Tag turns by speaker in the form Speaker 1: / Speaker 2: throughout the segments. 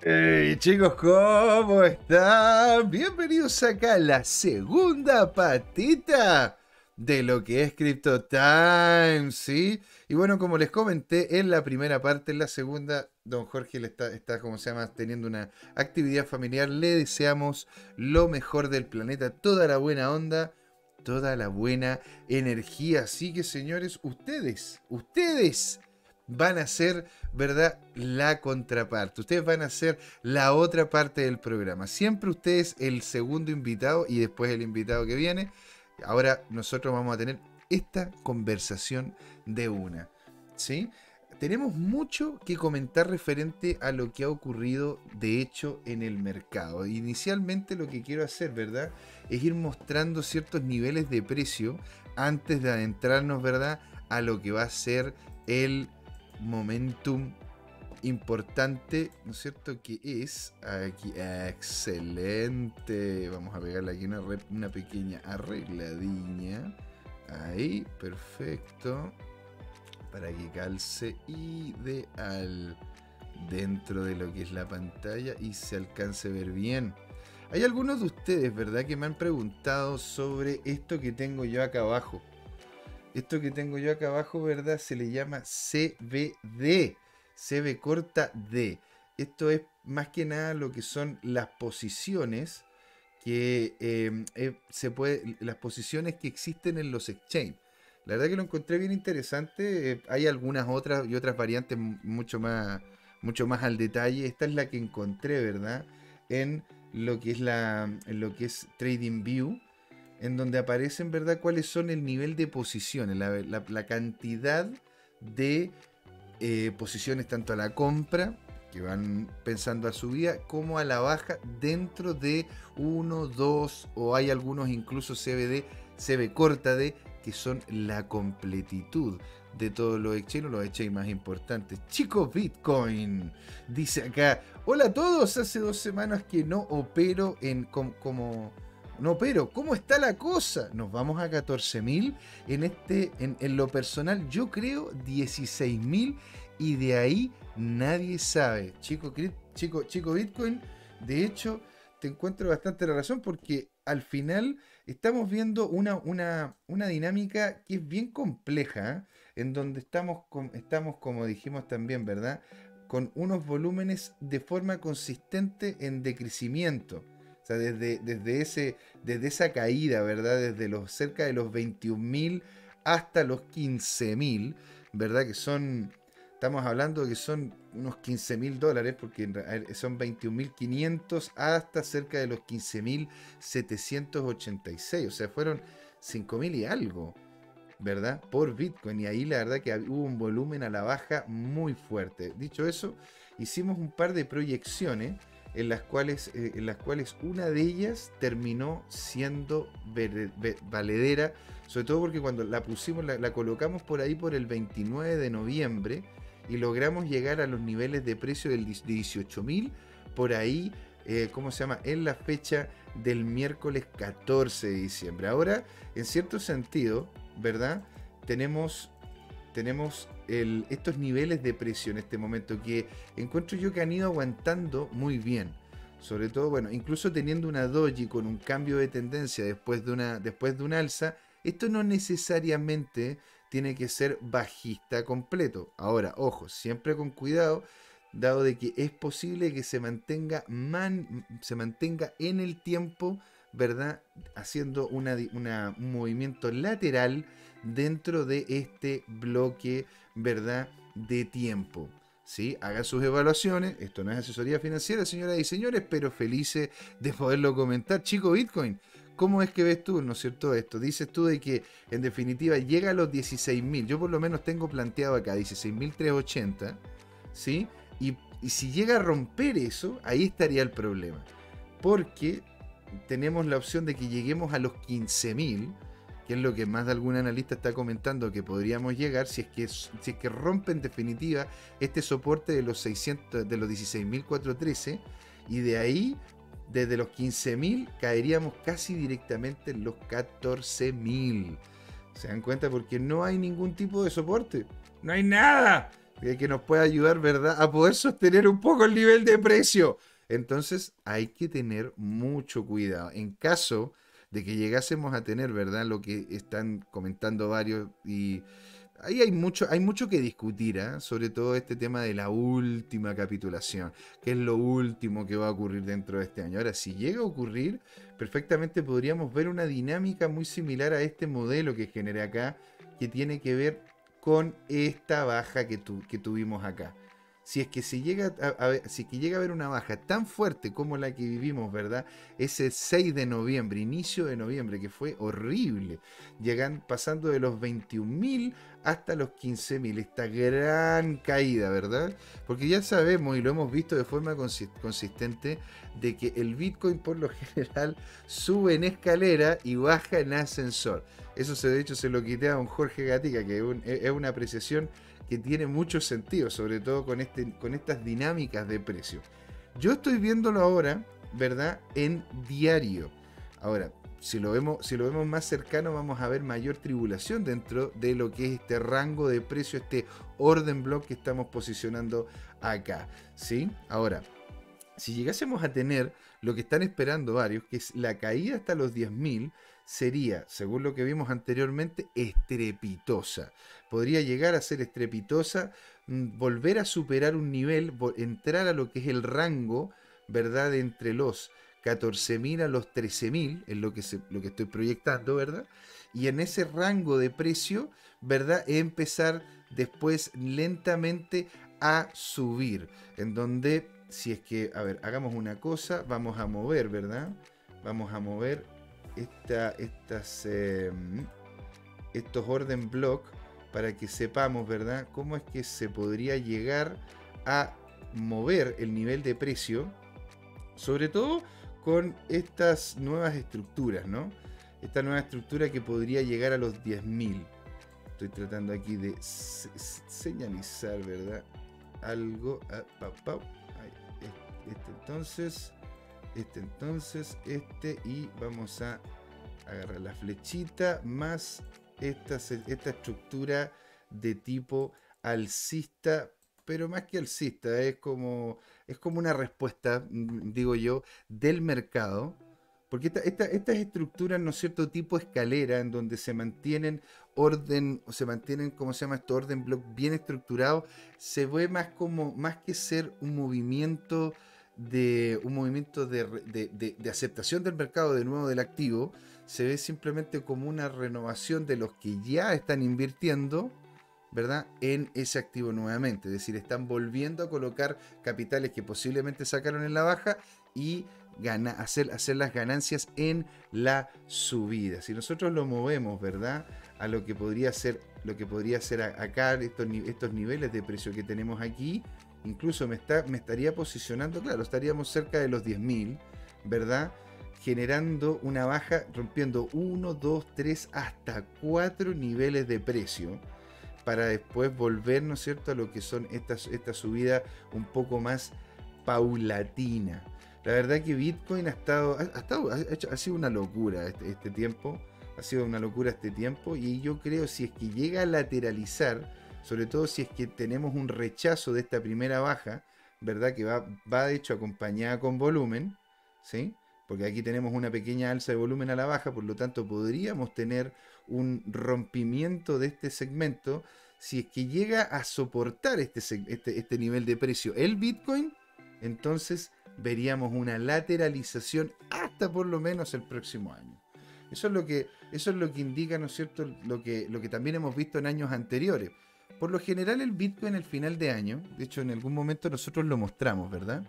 Speaker 1: Hey chicos, ¿cómo están? Bienvenidos acá a la segunda patita de lo que es Crypto Time, ¿sí? Y bueno, como les comenté en la primera parte, en la segunda, don Jorge le está, está, como se llama, teniendo una actividad familiar. Le deseamos lo mejor del planeta, toda la buena onda, toda la buena energía. Así que, señores, ustedes, ustedes van a ser, ¿verdad? La contraparte. Ustedes van a ser la otra parte del programa. Siempre ustedes el segundo invitado y después el invitado que viene. Ahora nosotros vamos a tener esta conversación de una. ¿Sí? Tenemos mucho que comentar referente a lo que ha ocurrido de hecho en el mercado. Inicialmente lo que quiero hacer, ¿verdad? Es ir mostrando ciertos niveles de precio antes de adentrarnos, ¿verdad? A lo que va a ser el momentum importante, ¿no es cierto? Que es aquí, excelente. Vamos a pegarle aquí una, pequeña arregladilla. Ahí, perfecto. Para que calce ideal dentro de lo que es la pantalla y se alcance a ver bien. Hay algunos de ustedes, ¿verdad? Que me han preguntado sobre esto que tengo yo acá abajo. Esto que tengo yo acá abajo, ¿verdad? Se le llama CBD. CB corta D. Esto es más que nada lo que son las posiciones que em, eh, se puede, las posiciones que existen en los exchange. La verdad que lo encontré bien interesante. Eh, hay algunas otras y otras variantes mucho más, mucho más al detalle. Esta es la que encontré, ¿verdad? En lo que es la, en lo que es Trading View en donde aparecen, ¿verdad?, cuáles son el nivel de posiciones, la, cantidad de eh, posiciones tanto a la compra, que van pensando a subida, como a la baja dentro de uno, dos, o hay algunos incluso CBD, CB corta de, que son la completitud de todos los exchanges, los exchanges más importantes. Chicos, Bitcoin, dice acá, hola a todos, hace dos semanas que no opero en como no, pero ¿cómo está la cosa? Nos vamos a 14.000 en este, en, lo personal, yo creo 16.000 y de ahí nadie sabe. Chico, chico, chico Bitcoin, de hecho, te encuentro bastante la razón porque al final estamos viendo una, una, una dinámica que es bien compleja, ¿eh? en donde estamos, estamos, como dijimos también, ¿verdad? Con unos volúmenes de forma consistente en decrecimiento sea, desde, desde, ese, desde esa caída, ¿verdad? Desde los cerca de los 21.000 hasta los 15.000, ¿verdad? Que son, estamos hablando que son unos 15.000 dólares, porque son 21.500 hasta cerca de los 15.786, o sea, fueron 5.000 y algo. ¿verdad? Por Bitcoin. Y ahí la verdad que hubo un volumen a la baja muy fuerte. Dicho eso, hicimos un par de proyecciones en las cuales, eh, en las cuales una de ellas terminó siendo valedera, sobre todo porque cuando la pusimos, la, colocamos por ahí por el 29 de noviembre y logramos llegar a los niveles de precio del 18.000 por ahí, eh, ¿cómo se llama? En la fecha del miércoles 14 de diciembre. Ahora, en cierto sentido, ¿verdad? Tenemos tenemos estos niveles de precio en este momento que encuentro yo que han ido aguantando muy bien. Sobre todo, bueno, incluso teniendo una doji con un cambio de tendencia después de una, después de un alza, esto no necesariamente tiene que ser bajista completo. Ahora, ojo, siempre con cuidado, dado de que es posible que se mantenga, se mantenga en el tiempo, ¿verdad? Haciendo un movimiento lateral dentro de este bloque, ¿verdad? De tiempo. ¿Sí? Hagan sus evaluaciones. Esto no es asesoría financiera, señoras y señores, pero felices de poderlo comentar. Chico Bitcoin, ¿cómo es que ves tú, no es cierto, esto? Dices tú de que en definitiva llega a los 16.000. Yo por lo menos tengo planteado acá 16.380, ¿sí? Y, y si llega a romper eso, ahí estaría el problema. Porque tenemos la opción de que lleguemos a los 15.000 que es lo que más de algún analista está comentando que podríamos llegar si es que, si es que rompe en definitiva este soporte de los 600 de los 16.413 y de ahí desde los 15.000 caeríamos casi directamente en los 14.000. ¿Se dan cuenta? Porque no hay ningún tipo de soporte. No hay nada. que nos pueda ayudar, ¿verdad?, a poder sostener un poco el nivel de precio. Entonces hay que tener mucho cuidado. En caso de que llegásemos a tener, ¿verdad?, lo que están comentando varios y ahí hay mucho, hay mucho que discutir, ¿eh? sobre todo este tema de la última capitulación, que es lo último que va a ocurrir dentro de este año. Ahora, si llega a ocurrir, perfectamente podríamos ver una dinámica muy similar a este modelo que generé acá, que tiene que ver con esta baja que, que tuvimos acá si es que llega a, si que llega a haber una baja tan fuerte como la que vivimos, ¿verdad? Ese 6 de noviembre, inicio de noviembre, que fue horrible, llegan pasando de los 21.000 hasta los 15.000, esta gran caída, ¿verdad? Porque ya sabemos y lo hemos visto de forma consistente de que el Bitcoin por lo general sube en escalera y baja en ascensor. Eso se, de hecho se lo quité a un Jorge Gatica, que es una apreciación que tiene mucho sentido, sobre todo con, este, con estas dinámicas de precio. Yo estoy viéndolo ahora, ¿verdad? En diario. Ahora, si lo, vemos, si lo vemos más cercano, vamos a ver mayor tribulación dentro de lo que es este rango de precio, este orden block que estamos posicionando acá. ¿Sí? Ahora, si llegásemos a tener lo que están esperando varios, que es la caída hasta los 10.000, sería, según lo que vimos anteriormente, estrepitosa. Podría llegar a ser estrepitosa, mm, volver a superar un nivel, entrar a lo que es el rango, ¿verdad? Entre los 14.000 a los 13.000, es lo que, lo que estoy proyectando, ¿verdad? Y en ese rango de precio, ¿verdad? Empezar después lentamente a subir, en donde, si es que, a ver, hagamos una cosa, vamos a mover, ¿verdad? Vamos a mover estas, em, estos orden block para que sepamos, ¿verdad?, cómo es que se podría llegar a mover el nivel de precio, sobre todo con estas nuevas estructuras, ¿no? Esta nueva estructura que podría llegar a los 10.000. Estoy tratando aquí de señalizar, ¿verdad? Algo. Ah, este, entonces, este entonces, este y vamos a agarrar la flechita más esta, esta estructura de tipo alcista, pero más que alcista, es como, es como una respuesta, mm, digo yo, del mercado. Porque esta, estas estructuras, ¿no es cierto?, tipo escalera, en donde se mantienen orden, o se mantienen, ¿cómo se llama esto? Orden block bien estructurado, se ve más como, más que ser un movimiento de un movimiento de, aceptación del mercado de nuevo del activo, se ve simplemente como una renovación de los que ya están invirtiendo, ¿verdad? En ese activo nuevamente. Es decir, están volviendo a colocar capitales que posiblemente sacaron en la baja y hacer, hacer las ganancias en la subida. Si nosotros lo movemos, ¿verdad? A lo que podría ser, lo que podría acá, estos, estos niveles de precio que tenemos aquí, incluso me, está, me estaría posicionando, claro, estaríamos cerca de los 10.000, ¿verdad? Generando una baja, rompiendo 1, 2, 3, hasta 4 niveles de precio para después volver, ¿no es cierto?, a lo que son estas, esta subida un poco más paulatina. La verdad que Bitcoin ha estado, ha, estado, ha, sido una locura este, este, tiempo, ha sido una locura este tiempo y yo creo si es que llega a lateralizar, sobre todo si es que tenemos un rechazo de esta primera baja, ¿verdad? Que va, va de hecho acompañada con volumen, ¿sí? Porque aquí tenemos una pequeña alza de volumen a la baja, por lo tanto podríamos tener un rompimiento de este segmento si es que llega a soportar este, este, este nivel de precio el Bitcoin, entonces veríamos una lateralización hasta por lo menos el próximo año. Eso es lo que, eso es lo que indica, ¿no es cierto?, lo que, lo que también hemos visto en años anteriores. Por lo general el Bitcoin al final de año, de hecho en algún momento nosotros lo mostramos, ¿verdad?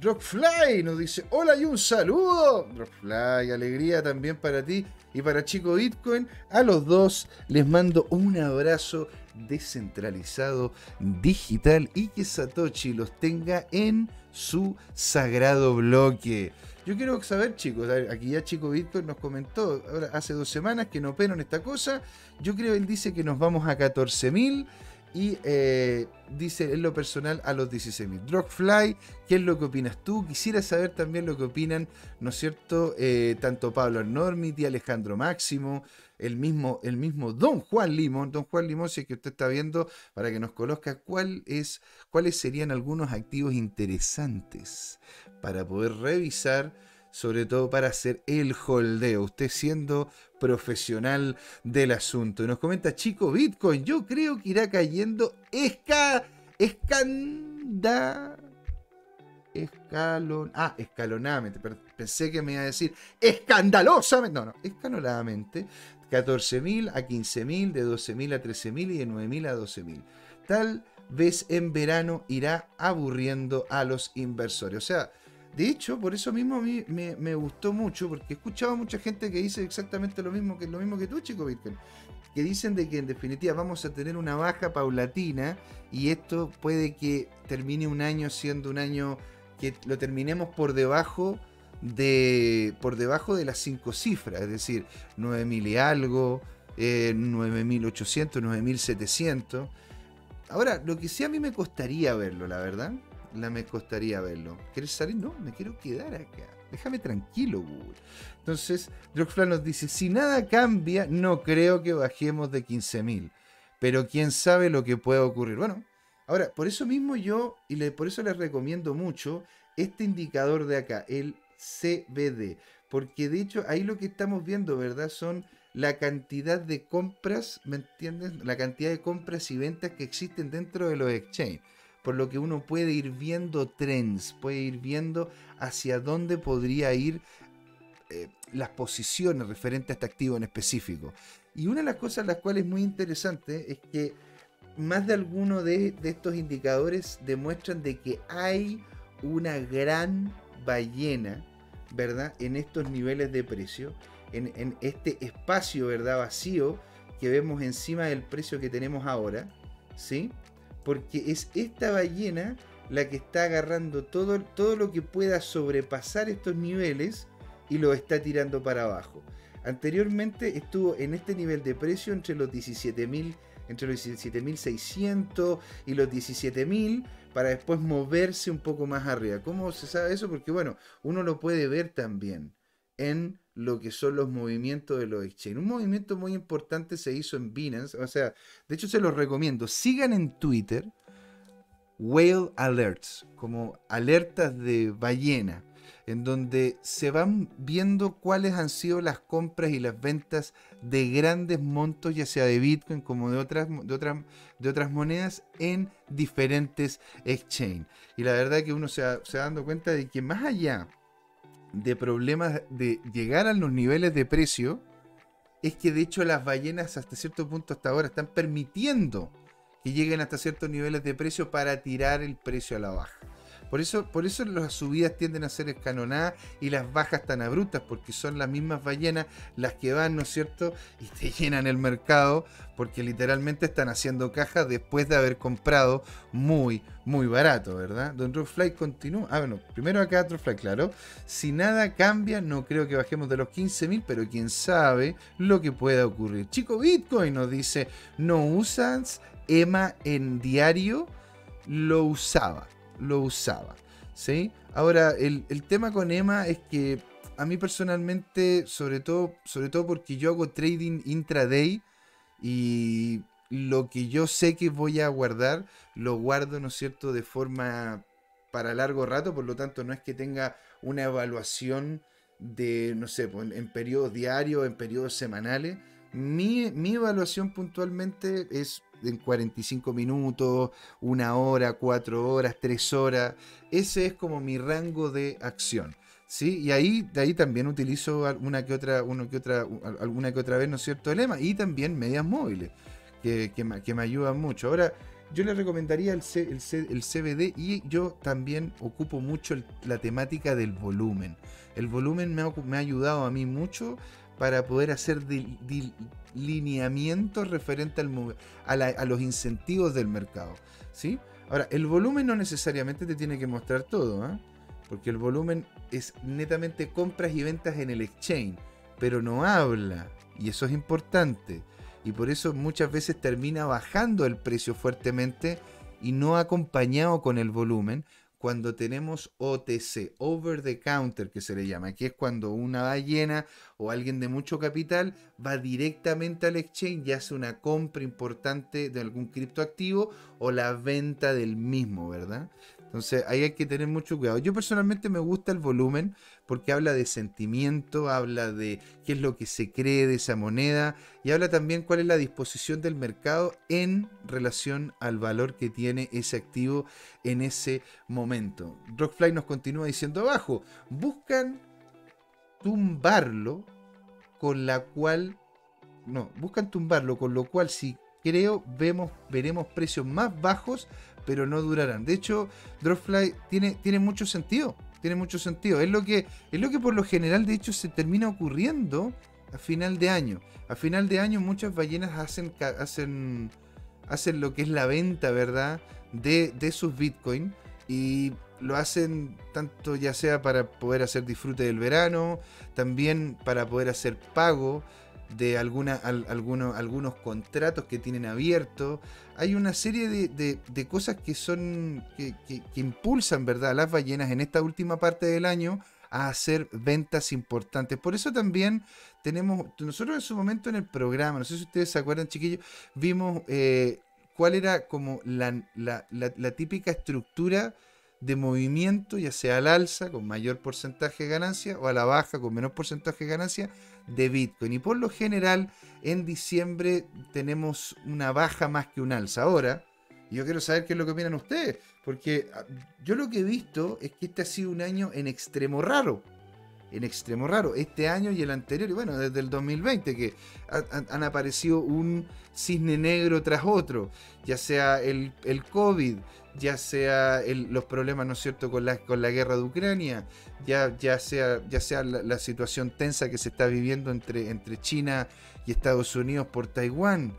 Speaker 1: Rockfly nos dice, hola y un saludo. Rockfly, alegría también para ti y para Chico Bitcoin. A los dos les mando un abrazo descentralizado, digital y que Satoshi los tenga en su sagrado bloque. Yo quiero saber, chicos, aquí ya Chico Víctor nos comentó hace dos semanas que no operan esta cosa. Yo creo él dice que nos vamos a 14.000 y eh, dice en lo personal a los 16.000. Drogfly, ¿qué es lo que opinas tú? Quisiera saber también lo que opinan, ¿no es cierto? Eh, tanto Pablo Normiti, Alejandro Máximo, el mismo, el mismo Don Juan Limón. Don Juan Limón, si es que usted está viendo, para que nos conozca cuál es, cuáles serían algunos activos interesantes para poder revisar, sobre todo para hacer el holdeo. Usted siendo profesional del asunto. Y nos comenta, chico, Bitcoin, yo creo que irá cayendo esca, escanda, escalon, ah, escalonadamente, pensé que me iba a decir escandalosamente, no, no, escalonadamente, 14.000 a 15.000, de 12.000 a 13.000 y de 9.000 a 12.000. Tal vez en verano irá aburriendo a los inversores. O sea, de hecho, por eso mismo a mí me, gustó mucho, porque he escuchado a mucha gente que dice exactamente lo mismo que, lo mismo que tú, chico Bitcoin. Que dicen de que en definitiva vamos a tener una baja paulatina y esto puede que termine un año siendo un año que lo terminemos por debajo de por debajo de las cinco cifras, es decir, 9000 y algo, eh, 9800, 9700. Ahora, lo que sí a mí me costaría verlo, la verdad, la me costaría verlo. ¿Quieres salir? No, me quiero quedar acá. Déjame tranquilo, Google. Entonces, Droxflan nos dice, si nada cambia, no creo que bajemos de 15.000. Pero quién sabe lo que pueda ocurrir. Bueno, ahora, por eso mismo yo, y le, por eso les recomiendo mucho este indicador de acá, el CBD. Porque de hecho, ahí lo que estamos viendo, ¿verdad? Son la cantidad de compras, ¿me entiendes? La cantidad de compras y ventas que existen dentro de los exchanges por lo que uno puede ir viendo trends, puede ir viendo hacia dónde podría ir eh, las posiciones referentes a este activo en específico. Y una de las cosas las cuales es muy interesante es que más de algunos de, estos indicadores demuestran de que hay una gran ballena, ¿verdad? En estos niveles de precio, en, en este espacio, ¿verdad? Vacío que vemos encima del precio que tenemos ahora, ¿sí? Porque es esta ballena la que está agarrando todo, todo lo que pueda sobrepasar estos niveles y lo está tirando para abajo. Anteriormente estuvo en este nivel de precio entre los 17.000 entre los 17.600 y los 17.000 para después moverse un poco más arriba. ¿Cómo se sabe eso? Porque bueno, uno lo puede ver también en lo que son los movimientos de los exchanges. Un movimiento muy importante se hizo en Binance, o sea, de hecho se los recomiendo. Sigan en Twitter Whale Alerts, como alertas de ballena, en donde se van viendo cuáles han sido las compras y las ventas de grandes montos, ya sea de Bitcoin como de otras, de otras, de otras monedas, en diferentes exchanges. Y la verdad que uno se va, se va dando cuenta de que más allá de problemas de llegar a los niveles de precio es que de hecho las ballenas hasta cierto punto hasta ahora están permitiendo que lleguen hasta ciertos niveles de precio para tirar el precio a la baja. Por eso, por eso las subidas tienden a ser escalonadas y las bajas tan abruptas, porque son las mismas ballenas las que van, ¿no es cierto? Y te llenan el mercado, porque literalmente están haciendo cajas después de haber comprado muy, muy barato, ¿verdad? Don Fly continúa. Ah, bueno, primero acá Fly, claro. Si nada cambia, no creo que bajemos de los 15.000, pero quién sabe lo que pueda ocurrir. Chico Bitcoin nos dice, ¿no usas EMA en diario? Lo usaba lo usaba. ¿sí? Ahora, el, tema con Emma es que a mí personalmente, sobre todo, sobre todo porque yo hago trading intraday y lo que yo sé que voy a guardar, lo guardo, ¿no es cierto?, de forma para largo rato, por lo tanto no es que tenga una evaluación de, no sé, pues, en, periodos diarios, en periodos semanales. Mi, mi evaluación puntualmente es en 45 minutos, una hora, cuatro horas, tres horas. Ese es como mi rango de acción. ¿sí? Y ahí, de ahí también utilizo alguna que otra, uno que otra, alguna que otra vez, ¿no es cierto?, el lema. Y también medias móviles, que, que, me ayudan mucho. Ahora, yo le recomendaría el, el, el, CBD y yo también ocupo mucho la temática del volumen. El volumen me ha, me ha ayudado a mí mucho para poder hacer lineamientos referente al, a, los incentivos del mercado. ¿sí? Ahora, el volumen no necesariamente te tiene que mostrar todo, ¿ah? porque el volumen es netamente compras y ventas en el exchange, pero no habla, y eso es importante. Y por eso muchas veces termina bajando el precio fuertemente y no acompañado con el volumen, cuando tenemos OTC, over the counter que se le llama, que es cuando una ballena o alguien de mucho capital va directamente al exchange y hace una compra importante de algún criptoactivo o la venta del mismo, ¿verdad? Entonces ahí hay que tener mucho cuidado. Yo personalmente me gusta el volumen porque habla de sentimiento, habla de qué es lo que se cree de esa moneda y habla también cuál es la disposición del mercado en relación al valor que tiene ese activo en ese momento. Rockfly nos continúa diciendo abajo, buscan tumbarlo con la cual no, buscan tumbarlo con lo cual si creo vemos veremos precios más bajos pero no durarán. De hecho, Dropfly tiene, tiene mucho sentido. Tiene mucho sentido. Es lo, que, es lo que por lo general, de hecho, se termina ocurriendo a final de año. A final de año muchas ballenas hacen, hacen, hacen lo que es la venta, ¿verdad? De, de sus bitcoins. Y lo hacen tanto ya sea para poder hacer disfrute del verano, también para poder hacer pago de alguna, algunos contratos que tienen abiertos. Hay una serie de, cosas que son que, impulsan ¿verdad? a las ballenas en esta última parte del año a hacer ventas importantes. Por eso también tenemos, nosotros en su momento en el programa, no sé si ustedes se acuerdan chiquillos, vimos eh, cuál era como la, la típica estructura de movimiento, ya sea al alza con mayor porcentaje de ganancia o a la baja con menor porcentaje de ganancia de Bitcoin. Y por lo general en diciembre tenemos una baja más que un alza. Ahora, yo quiero saber qué es lo que opinan ustedes, porque ah, yo lo que he visto es que este ha sido un año en extremo raro. En extremo raro. Este año y el anterior, y bueno, desde el 2020, que han, aparecido un cisne negro tras otro, ya sea el, el COVID, ya sea los problemas, ¿no es cierto?, con la, con la guerra de Ucrania, ya, ya sea, ya sea la, situación tensa que se está viviendo entre, entre China y Estados Unidos por Taiwán.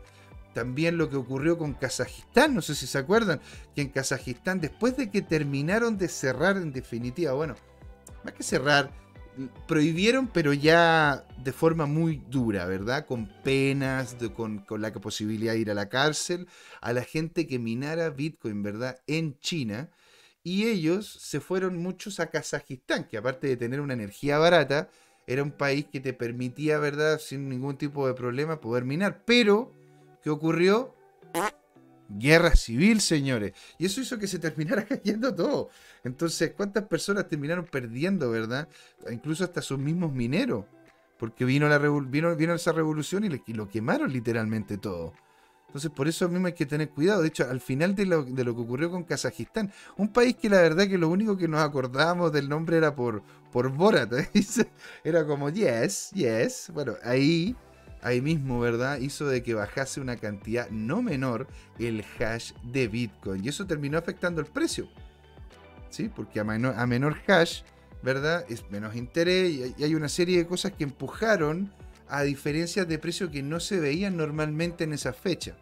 Speaker 1: También lo que ocurrió con Kazajistán, no sé si se acuerdan, que en Kazajistán, después de que terminaron de cerrar en definitiva, bueno, más que cerrar, prohibieron, pero ya de forma muy dura, ¿verdad? Con penas, con, la posibilidad de ir a la cárcel, a la gente que minara Bitcoin, ¿verdad? En China. Y ellos se fueron muchos a Kazajistán, que aparte de tener una energía barata, era un país que te permitía, ¿verdad? Sin ningún tipo de problema poder minar. Pero, ¿qué ocurrió? Guerra civil, señores. Y eso hizo que se terminara cayendo todo. Entonces, ¿cuántas personas terminaron perdiendo, verdad? Incluso hasta sus mismos mineros. Porque vino, la esa revolución y, lo quemaron literalmente todo. Entonces, por eso mismo hay que tener cuidado. De hecho, al final de lo, de lo, que ocurrió con Kazajistán, un país que la verdad que lo único que nos acordábamos del nombre era por, por Borat. ¿eh? Era como, yes, yes. Bueno, ahí ahí mismo, ¿verdad? Hizo de que bajase una cantidad no menor el hash de Bitcoin. Y eso terminó afectando el precio. ¿Sí? Porque a menor, hash, ¿verdad? Es menos interés y hay una serie de cosas que empujaron a diferencias de precio que no se veían normalmente en esa fecha.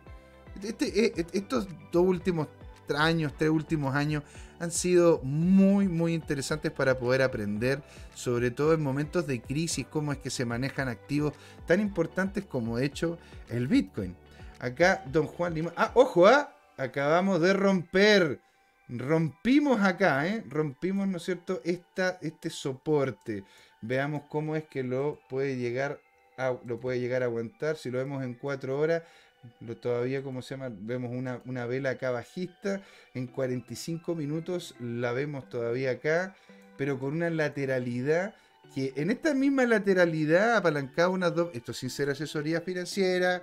Speaker 1: Este, e, e, estos dos últimos años, tres últimos años, han sido muy, muy interesantes para poder aprender, sobre todo en momentos de crisis, cómo es que se manejan activos tan importantes como de hecho el Bitcoin. Acá, don Juan Lima. Ah, ojo, ah, acabamos de romper. Rompimos acá, ¿eh? Rompimos, ¿no es cierto?, Esta, este soporte. Veamos cómo es que lo puede llegar a, lo puede llegar a aguantar. Si lo vemos en cuatro horas, todavía, como se llama, vemos una, una, vela acá bajista. En 45 minutos la vemos todavía acá, pero con una lateralidad que en esta misma lateralidad apalancada unas dos. Esto sin ser asesoría financiera,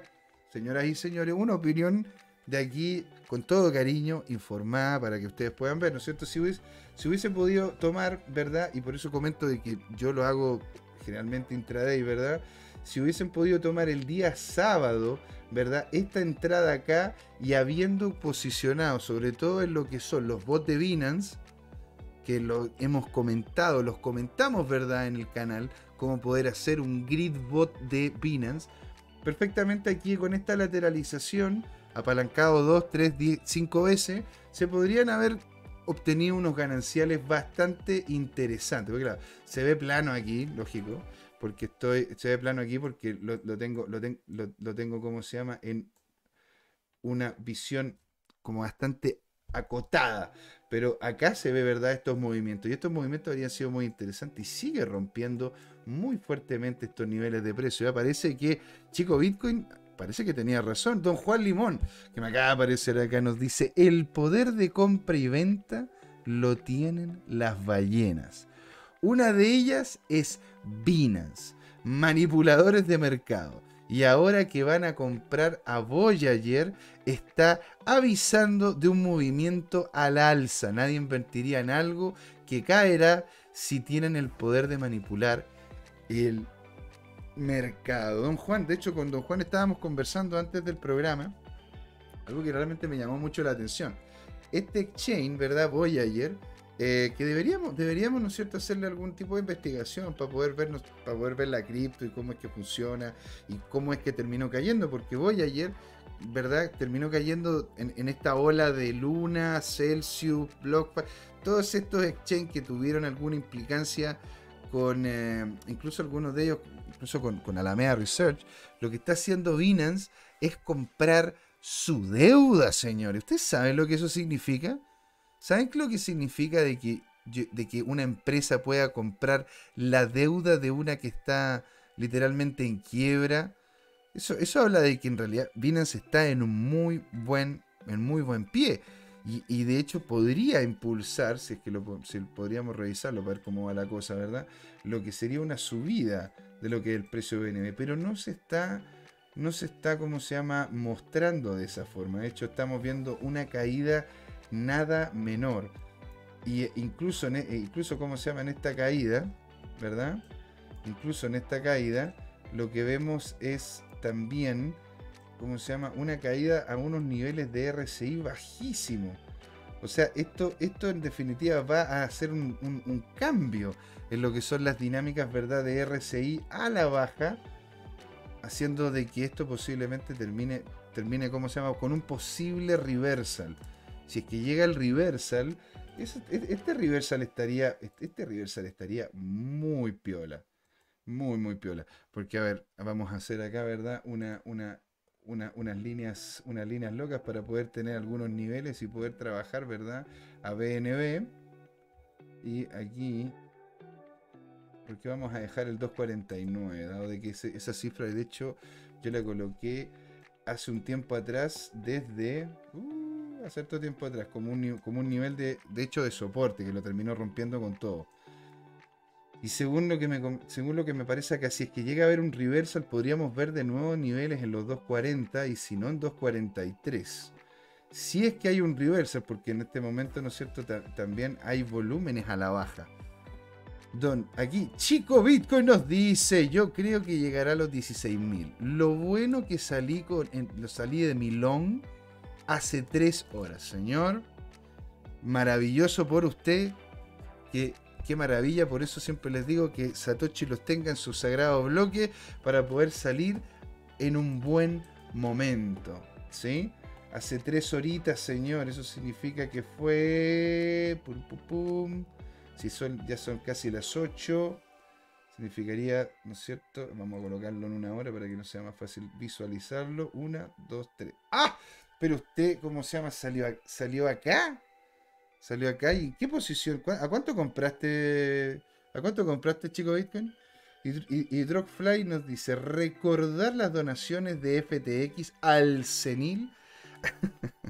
Speaker 1: señoras y señores, una opinión de aquí con todo cariño, informada para que ustedes puedan ver, ¿no es cierto? Si hubiese, si hubiese podido tomar, ¿verdad? Y por eso comento de que yo lo hago generalmente intraday, ¿verdad? Si hubiesen podido tomar el día sábado, ¿verdad? Esta entrada acá y habiendo posicionado sobre todo en lo que son los bots de Binance, que lo hemos comentado, los comentamos, ¿verdad? En el canal, cómo poder hacer un grid bot de Binance. Perfectamente aquí con esta lateralización, apalancado 2, 3, 10, 5 veces, se podrían haber obtenido unos gananciales bastante interesantes. Porque claro, se ve plano aquí, lógico porque estoy, estoy de plano aquí porque lo, tengo, lo, lo, tengo, como se llama? En una visión como bastante acotada. Pero acá se ve, ¿verdad?, estos movimientos. Y estos movimientos habrían sido muy interesantes y sigue rompiendo muy fuertemente estos niveles de precio. Ya parece que, chico, Bitcoin parece que tenía razón. Don Juan Limón, que me acaba de aparecer acá, nos dice, el poder de compra y venta lo tienen las ballenas. Una de ellas es Binance, manipuladores de mercado. Y ahora que van a comprar a Voyager, está avisando de un movimiento al alza. Nadie invertiría en algo que caerá si tienen el poder de manipular el mercado. Don Juan, de hecho con Don Juan estábamos conversando antes del programa, algo que realmente me llamó mucho la atención. Este exchange, ¿verdad? Voyager, eh, que deberíamos, deberíamos, ¿no es cierto?, hacerle algún tipo de investigación para poder, vernos, para poder ver la cripto y cómo es que funciona y cómo es que terminó cayendo, porque Voyager, ¿verdad?, terminó cayendo en, esta ola de Luna, Celsius, BlockFi, todos estos exchanges que tuvieron alguna implicancia con, eh, incluso algunos de ellos incluso con, Alameda Research, lo que está haciendo Binance es comprar su deuda, señores. ¿Ustedes saben lo que eso significa? ¿Saben lo que significa de que, de que una empresa pueda comprar la deuda de una que está literalmente en quiebra? Eso, eso habla de que en realidad Binance está en un muy buen, en muy buen pie. Y, de hecho podría impulsar, si es que lo si podríamos revisarlo para ver cómo va la cosa, ¿verdad? Lo que sería una subida de lo que es el precio BNB, pero no se está, no se está, como se llama?, mostrando de esa forma. De hecho, estamos viendo una caída nada menor. Y incluso, en, e, incluso, ¿cómo se llama?, en esta caída, ¿verdad? Incluso en esta caída, lo que vemos es también, ¿cómo se llama?, una caída a unos niveles de RSI bajísimos. O sea, esto, esto en definitiva va a hacer un, cambio en lo que son las dinámicas ¿verdad? de RSI a la baja, haciendo de que esto posiblemente termine, termine ¿cómo se llama? con un posible reversal. Si es que llega el reversal, este reversal estaría, este reversal estaría muy piola. Muy, muy piola. Porque, a ver, vamos a hacer acá, ¿verdad? Una, una, unas, líneas, unas líneas locas para poder tener algunos niveles y poder trabajar, ¿verdad? A BNB. Y aquí, porque vamos a dejar el 249, dado de que esa cifra, de hecho, yo la coloqué hace un tiempo atrás, desde... Uh, hace cierto tiempo atrás, como un, como un nivel de, de hecho de soporte, que lo terminó rompiendo con todo. Y según lo que me, según lo que me parece que si es que llega a haber un reversal, podríamos ver de nuevo niveles en los 2.40 y si no en 2.43. Si es que hay un reversal, porque en este momento, ¿no es cierto?, también hay volúmenes a la baja. Don, aquí, Chico Bitcoin nos dice, yo creo que llegará a los 16.000. Lo bueno que salí, con, lo salí de mi long hace 3 horas, señor. Maravilloso por usted que qué maravilla, por eso siempre les digo que Satoshi los tenga en su sagrado bloque para poder salir en un buen momento. ¿Sí? Hace tres horitas, señor, eso significa que fue... Pum, pum, pum. Si son, ya son casi las 8, significaría, ¿no es cierto? Vamos a colocarlo en una hora para que no sea más fácil visualizarlo. Una, dos, tres. ¡Ah! Pero usted, ¿cómo se llama? ¿Salió, salió acá? Salió acá y ¿qué posición? ¿A cuánto compraste? ¿A cuánto compraste, chico Bitcoin? Y, y, Drogfly nos dice, recordar las donaciones de FTX al senil.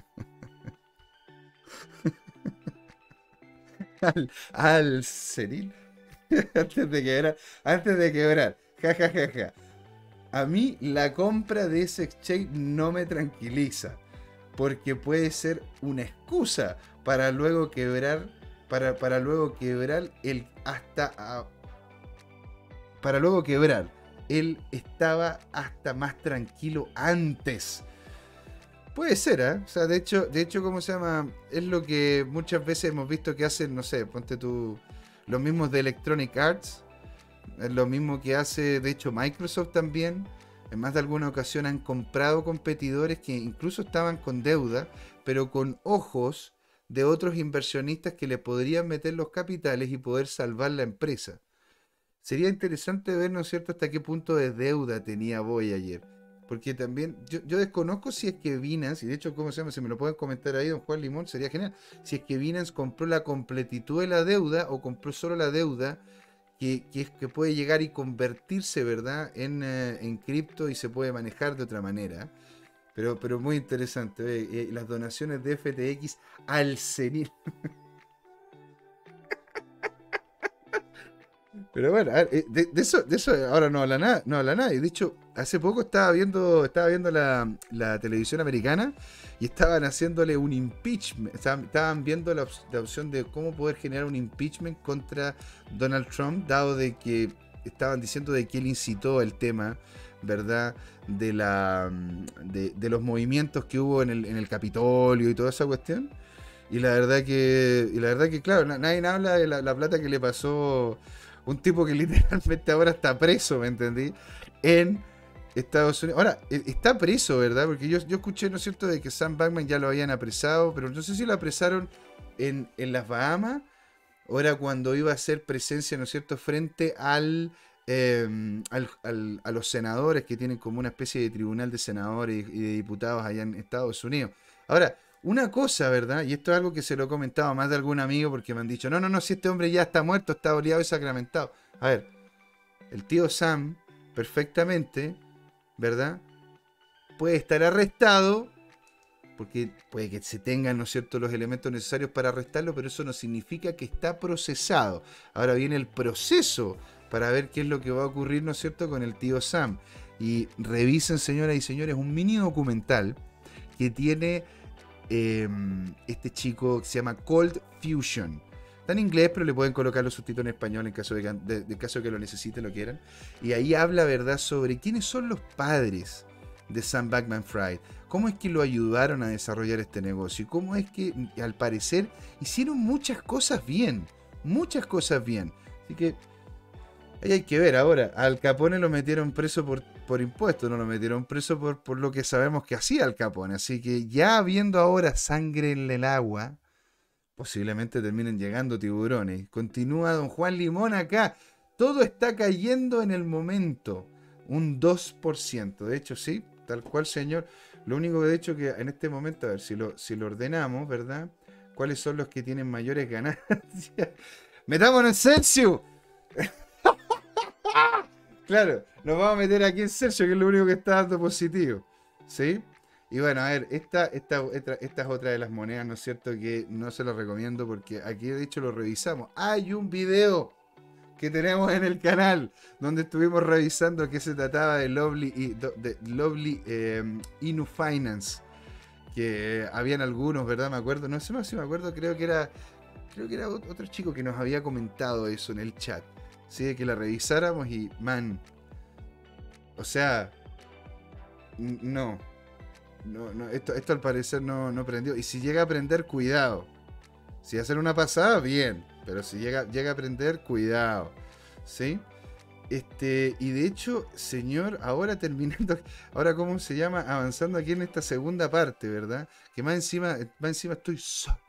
Speaker 1: al, al senil. antes de quebrar. Antes de quebrar. Ja, ja, ja, ja. A mí la compra de ese exchange no me tranquiliza. Porque puede ser una excusa para luego quebrar, para, para luego quebrar el hasta... para luego quebrar. Él estaba hasta más tranquilo antes. Puede ser, ¿eh? O sea, de hecho, de hecho, ¿cómo se llama? Es lo que muchas veces hemos visto que hacen, no sé, ponte tú, los mismos de Electronic Arts. Es lo mismo que hace, de hecho, Microsoft también. En más de alguna ocasión han comprado competidores que incluso estaban con deuda, pero con ojos de otros inversionistas que le podrían meter los capitales y poder salvar la empresa. Sería interesante ver, ¿no es cierto?, hasta qué punto de deuda tenía Voyager. Porque también, yo, desconozco si es que Binance, y de hecho, ¿cómo se llama? Si me lo pueden comentar ahí, don Juan Limón, sería genial. Si es que Binance compró la completitud de la deuda o compró solo la deuda que, que, puede llegar y convertirse, ¿verdad?, en, eh, en cripto y se puede manejar de otra manera. Pero, pero muy interesante. Eh, las donaciones de FTX al senil. Pero bueno, eh, de, eso, de eso ahora no habla nada, no habla nadie. De hecho, hace poco estaba viendo, estaba viendo la, televisión americana y estaban haciéndole un impeachment. Estaban, viendo la, opción de cómo poder generar un impeachment contra Donald Trump, dado de que estaban diciendo de que él incitó el tema, ¿verdad? De la de, los movimientos que hubo en el, en el Capitolio y toda esa cuestión. Y la verdad que, y la verdad que claro, nadie habla de la plata que le pasó un tipo que literalmente ahora está preso, ¿me entendí? En Estados Unidos. Ahora, e, está preso, ¿verdad? Porque yo, yo escuché, ¿no es cierto?, de que Sam Bankman ya lo habían apresado, pero no sé si lo apresaron en, las Bahamas o era cuando iba a hacer presencia, ¿no es cierto?, frente al, em, a los senadores que tienen como una especie de tribunal de senadores y de diputados allá en Estados Unidos. Ahora, una cosa, ¿verdad? Y esto es algo que se lo he comentado a más de algún amigo porque me han dicho, no, no, no, si este hombre ya está muerto, está oleado y sacramentado. A ver, el tío Sam, perfectamente, ¿verdad? Puede estar arrestado, porque puede que se tengan, ¿no es cierto?, los elementos necesarios para arrestarlo, pero eso no significa que está procesado. Ahora viene el proceso para ver qué es lo que va a ocurrir, ¿no es cierto?, con el tío Sam. Y revisen, señoras y señores, un mini documental que tiene Em, este chico que se llama Cold Fusion. Está en inglés, pero le pueden colocar los subtítulos en español en caso de, que, caso que lo necesiten, lo quieran. Y ahí habla, ¿verdad?, sobre quiénes son los padres de Sam Backman Fried. ¿Cómo es que lo ayudaron a desarrollar este negocio? Cómo es que, al parecer, hicieron muchas cosas bien. Muchas cosas bien. Así que ahí hay que ver. Ahora, al Capone lo metieron preso por por impuestos, no lo metieron preso por, por lo que sabemos que hacía el Capone. Así que ya viendo ahora sangre en el agua, posiblemente terminen llegando tiburones. Continúa don Juan Limón acá. Todo está cayendo en el momento. Un 2%. De hecho, sí, tal cual, señor. Lo único que de hecho que en este momento, a ver si lo, si lo ordenamos, ¿verdad? ¿Cuáles son los que tienen mayores ganancias? ¡Metamos en Celsius! Claro, nos vamos a meter aquí en Sergio, que es lo único que está dando positivo. ¿Sí? Y bueno, a ver, esta, esta, esta, es otra de las monedas, ¿no es cierto? Que no se lo recomiendo porque aquí de hecho lo revisamos. Hay un video que tenemos en el canal donde estuvimos revisando que se trataba de Lovely, Lovely em, Inu Finance. Que habían algunos, ¿verdad? Me acuerdo, no sé si me acuerdo, creo que era, creo que era otro chico que nos había comentado eso en el chat. ¿Sí? que la revisáramos y, man, o sea, no, no, no esto, esto al parecer no, no prendió. Y si llega a prender, cuidado. Si hacen una pasada, bien, pero si llega, llega a prender, cuidado, ¿sí? Este, y de hecho, señor, ahora terminando, ahora cómo se llama, avanzando aquí en esta segunda parte, ¿verdad? Que más encima, más encima estoy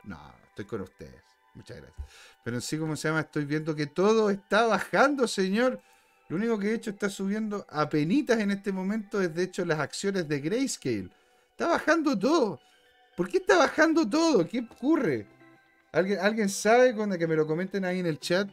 Speaker 1: no, estoy con ustedes. Muchas gracias. Pero sí, como se llama, estoy viendo que todo está bajando, señor. Lo único que he hecho está subiendo a penitas en este momento es de hecho las acciones de Grayscale. Está bajando todo. ¿Por qué está bajando todo? ¿Qué ocurre? ¿Alguien, ¿Alguien sabe cuando que me lo comenten ahí en el chat?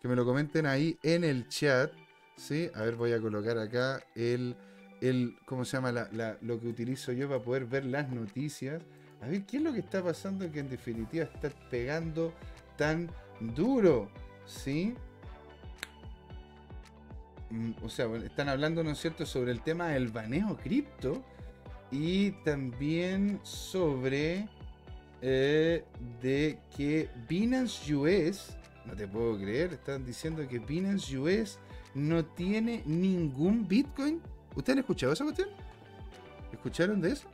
Speaker 1: Que me lo comenten ahí en el chat. ¿Sí? A ver, voy a colocar acá el, el ¿cómo se llama? lo que utilizo yo para poder ver las noticias. A ver, ¿qué es lo que está pasando que en definitiva está pegando tan duro? ¿Sí? Mm, o sea, están hablando, ¿no es cierto?, sobre el tema del baneo cripto y también sobre eh, de que Binance US, no te puedo creer, están diciendo que Binance US no tiene ningún Bitcoin. ¿Ustedes han escuchado esa cuestión? ¿Escucharon de eso?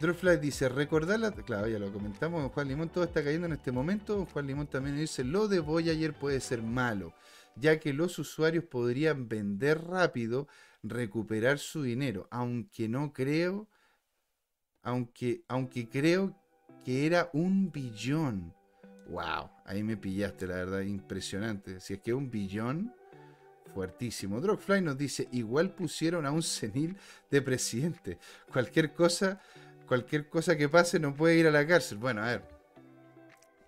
Speaker 1: Drawfly dice, recordar la... Claro, ya lo comentamos, Juan Limón, todo está cayendo en este momento. Juan Limón también dice, lo de ayer puede ser malo, ya que los usuarios podrían vender rápido, recuperar su dinero, aunque no creo, aunque, aunque creo que era un billón. Wow, ahí me pillaste, la verdad, impresionante. Si es que un billón, fuertísimo. Drogfly nos dice, igual pusieron a un senil de presidente. Cualquier cosa, cualquier cosa que pase no puede ir a la cárcel. Bueno, a ver.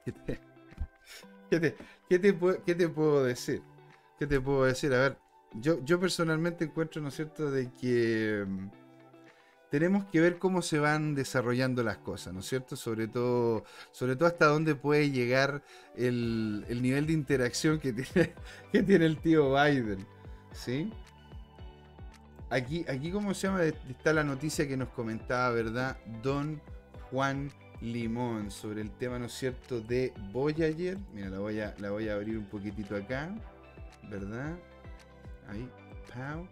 Speaker 1: ¿Qué te, qué te, qué te puedo decir? ¿Qué te puedo decir? A ver, yo, yo personalmente encuentro, ¿no es cierto?, de que mm, tenemos que ver cómo se van desarrollando las cosas, ¿no es cierto? Sobre todo, sobre todo hasta dónde puede llegar el, nivel de interacción que tiene, que tiene el tío Biden, ¿sí? Aquí, aquí, ¿cómo se llama? Está la noticia que nos comentaba, ¿verdad? Don Juan Limón sobre el tema, ¿no es cierto?, de Voyager. Mira, la voy a, la voy a abrir un poquitito acá, ¿verdad? Ahí, pow.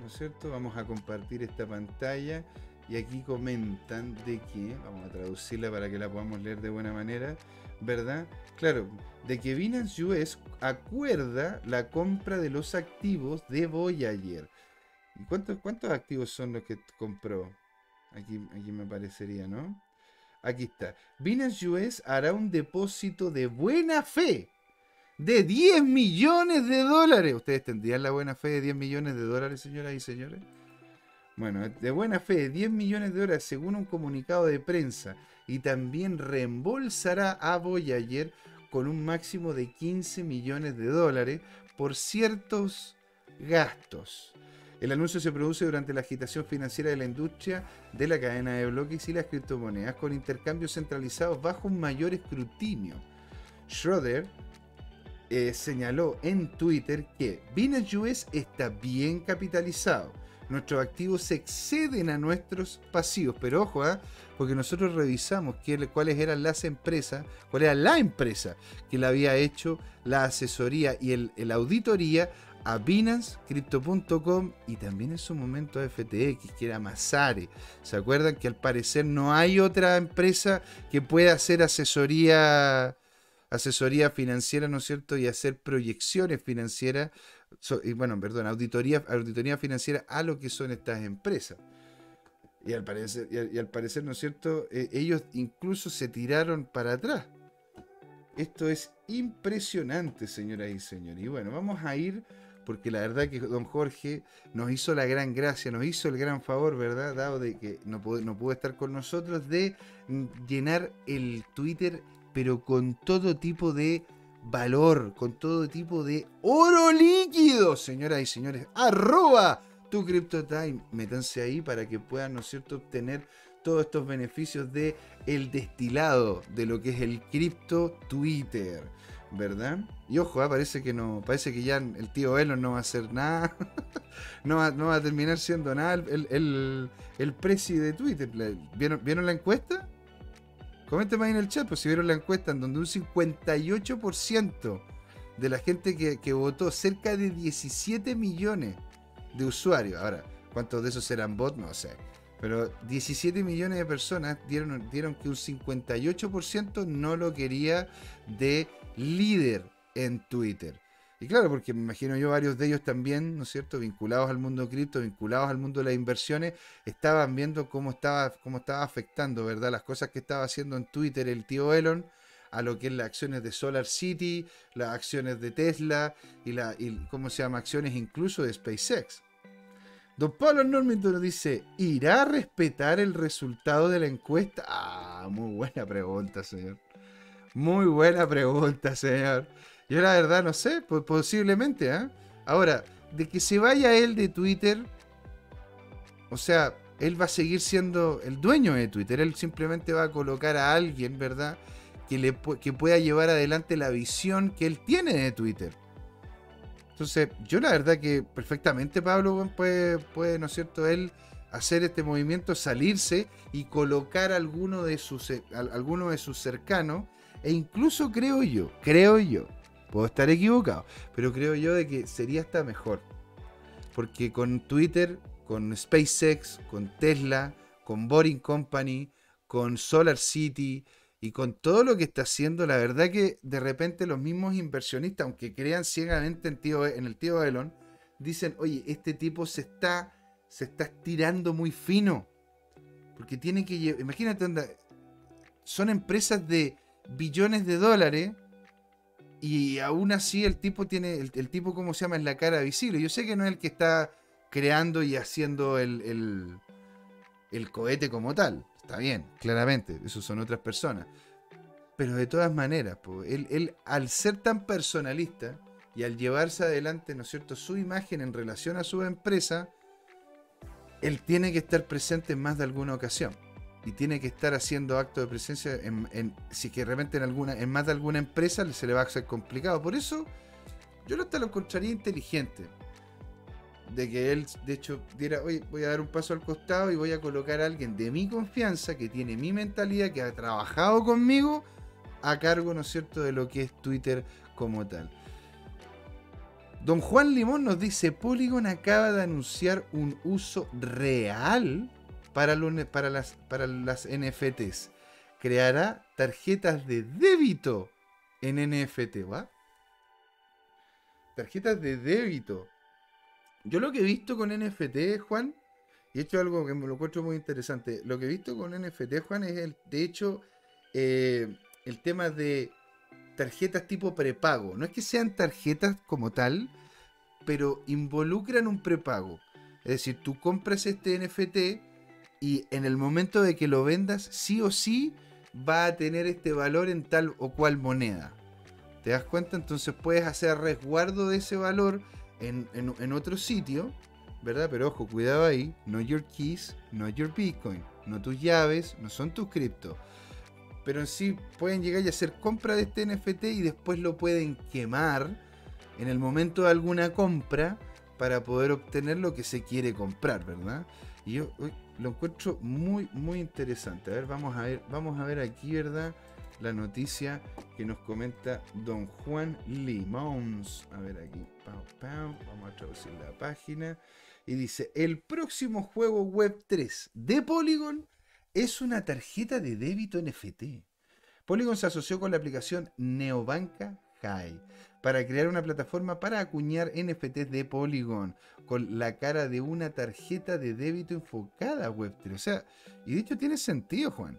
Speaker 1: ¿no es cierto? Vamos a compartir esta pantalla y aquí comentan de que, vamos a traducirla para que la podamos leer de buena manera, ¿verdad? Claro, de que Binance US acuerda la compra de los activos de Voyager. ¿Y cuántos, cuántos activos son los que compró? Aquí, aquí me parecería, ¿no? Aquí está. Binance US hará un depósito de buena fe de 10 millones de dólares. ¿Ustedes tendrían la buena fe de 10 millones de dólares, señoras y señores? Bueno, de buena fe de 10 millones de dólares según un comunicado de prensa y también reembolsará a Voyager con un máximo de 15 millones de dólares por ciertos gastos. El anuncio se produce durante la agitación financiera de la industria de la cadena de bloques y las criptomonedas con intercambios centralizados bajo un mayor escrutinio. Schroeder eh, señaló en Twitter que Binance US está bien capitalizado. Nuestros activos exceden a nuestros pasivos, pero ojo, ¿ah? porque nosotros revisamos cuáles eran las empresas, cuál era la empresa que le había hecho la asesoría y el, auditoría a Binance, Crypto.com y también en su momento a FTX, que era Masare. ¿Se acuerdan que al parecer no hay otra empresa que pueda hacer asesoría asesoría financiera, ¿no es cierto? Y hacer proyecciones financieras, y, bueno, perdón, auditoría, auditoría financiera a lo que son estas empresas. Y al parecer, y al, parecer ¿no es cierto? E, ellos incluso se tiraron para atrás. Esto es impresionante, señoras y señores. Y bueno, vamos a ir, porque la verdad que don Jorge nos hizo la gran gracia, nos hizo el gran favor, ¿verdad? Dado de que no no pudo estar con nosotros, de llenar el Twitter pero con todo tipo de valor, con todo tipo de oro líquido, señoras y señores. Arroba tu CryptoTime. Métanse ahí para que puedan, ¿no es cierto?, obtener todos estos beneficios de el destilado de lo que es el cripto Twitter, ¿verdad? Y ojo, ¿eh? parece que no, parece que ya el tío Elon no va a hacer nada, no, va, no va a terminar siendo nada el, el, el presi de Twitter. ¿Vieron, ¿Vieron la encuesta? Coménteme ahí en el chat, pues si vieron la encuesta en donde un 58% de la gente que, votó, cerca de 17 millones de usuarios. Ahora, ¿cuántos de esos eran bots? No sé. Pero 17 millones de personas dieron, dieron que un 58% no lo quería de líder en Twitter. Y claro, porque me imagino yo varios de ellos también, ¿no es cierto?, vinculados al mundo cripto, vinculados al mundo de las inversiones, estaban viendo cómo estaba, cómo estaba afectando, ¿verdad?, las cosas que estaba haciendo en Twitter el tío Elon a lo que es las acciones de Solar City, las acciones de Tesla y, la, ¿cómo se llama?, acciones incluso de SpaceX. Don Pablo Normito nos dice, ¿irá a respetar el resultado de la encuesta? Ah, muy buena pregunta, señor. Muy buena pregunta, señor. Yo la verdad no sé, posiblemente, ¿ah? Ahora, de que se vaya él de Twitter, o sea, él va a seguir siendo el dueño de Twitter, él simplemente va a colocar a alguien, ¿verdad? Que, le, que pueda llevar adelante la visión que él tiene de Twitter. Entonces, yo la verdad que perfectamente Pablo puede, puede ¿no es cierto?, él hacer este movimiento, salirse y colocar alguno de sus, alguno de sus cercanos, e incluso creo yo, creo yo, Puedo estar equivocado, pero creo yo de que sería hasta mejor. Porque con Twitter, con SpaceX, con Tesla, con Boring Company, con Solar City y con todo lo que está haciendo, la verdad que de repente los mismos inversionistas, aunque crean ciegamente en, tío, en el tío Elon, dicen, oye, este tipo se está, se está estirando muy fino. Porque tiene que... Imagínate, son empresas de billones de dólares Y aún así el tipo tiene, el, tipo, ¿cómo se llama? Es la cara visible. Yo sé que no es el que está creando y haciendo el, el, cohete como tal. Está bien, claramente, esos son otras personas. Pero de todas maneras, él, él, al ser tan personalista y al llevarse adelante, ¿no es cierto?, su imagen en relación a su empresa, él tiene que estar presente en más de alguna ocasión y tiene que estar haciendo acto de presencia en, si que realmente en alguna en más de alguna empresa se le va a hacer complicado. Por eso yo hasta lo encontraría inteligente de que él de hecho diera oye voy a dar un paso al costado y voy a colocar a alguien de mi confianza que tiene mi mentalidad que ha trabajado conmigo a cargo no es cierto de lo que es Twitter como tal Don Juan Limón nos dice Polygon acaba de anunciar un uso real para, para, las, para las NFTs. Creará tarjetas de débito en NFT, ¿va? Tarjetas de débito. Yo lo que he visto con NFT, Juan, y he hecho algo que me lo encuentro muy interesante. Lo que he visto con NFT, Juan, es el, de hecho, eh, el tema de tarjetas tipo prepago. No es que sean tarjetas como tal, pero involucran un prepago. Es decir, tú compras este NFT y en el momento de que lo vendas, sí o sí va a tener este valor en tal o cual moneda. ¿Te das cuenta? Entonces puedes hacer resguardo de ese valor en, otro sitio, ¿verdad? Pero ojo, cuidado ahí, no your keys, no your Bitcoin, no tus llaves, no son tus criptos. Pero en sí pueden llegar y hacer compra de este NFT y después lo pueden quemar en el momento de alguna compra para poder obtener lo que se quiere comprar, ¿verdad? Y yo, lo encuentro muy, muy interesante. A ver, vamos a ver, vamos a ver aquí, ¿verdad? La noticia que nos comenta don Juan Limons. A ver aquí, vamos a traducir la página. Y dice, el próximo juego web 3 de Polygon es una tarjeta de débito NFT. Polygon se asoció con la aplicación Neobanca Para crear una plataforma para acuñar NFTs de Polygon con la cara de una tarjeta de débito enfocada a Web3. O sea, y de tiene sentido, Juan,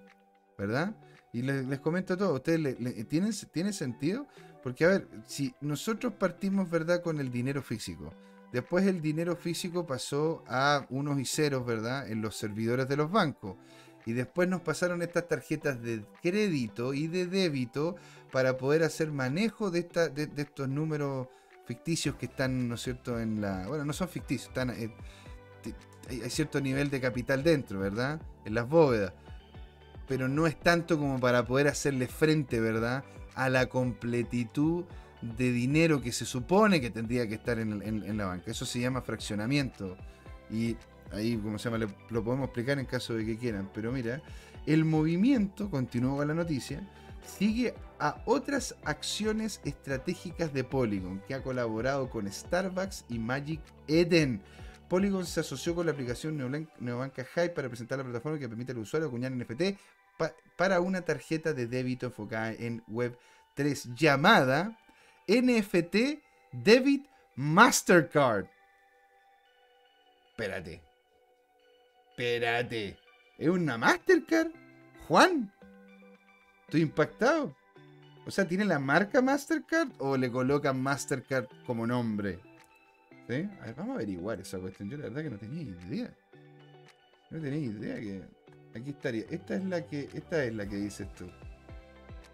Speaker 1: ¿verdad? Y les, comento todo, ¿ustedes ¿tienen, tiene sentido? Porque, a ver, si nosotros partimos, ¿verdad?, con el dinero físico. Después el dinero físico pasó a unos y ceros, ¿verdad?, en los servidores de los bancos. Y después nos pasaron estas tarjetas de crédito y de débito para poder hacer manejo de, esta, de, estos números ficticios que están, ¿no es cierto?, en la... Bueno, no son ficticios, están... Eh, hay cierto nivel de capital dentro, ¿verdad? En las bóvedas. Pero no es tanto como para poder hacerle frente, ¿verdad? A la completitud de dinero que se supone que tendría que estar en, en la banca. Eso se llama fraccionamiento. Y ahí, como se llama, lo podemos explicar en caso de que quieran. Pero mira, el movimiento, continúa con la noticia, sigue a otras acciones estratégicas de Polygon, que ha colaborado con Starbucks y Magic Eden. Polygon se asoció con la aplicación Neobanca High para presentar la plataforma que permite al usuario acuñar NFT para una tarjeta de débito enfocada en Web3 llamada NFT Debit Mastercard. Espérate. Espérate. ¿Es una Mastercard? Juan. Estoy impactado. O sea, ¿tiene la marca Mastercard o le colocan Mastercard como nombre? Vamos a averiguar esa cuestión. Yo la verdad que no tenía idea. No tenía idea que. Aquí estaría. Esta es la que. Esta es la que dices tú.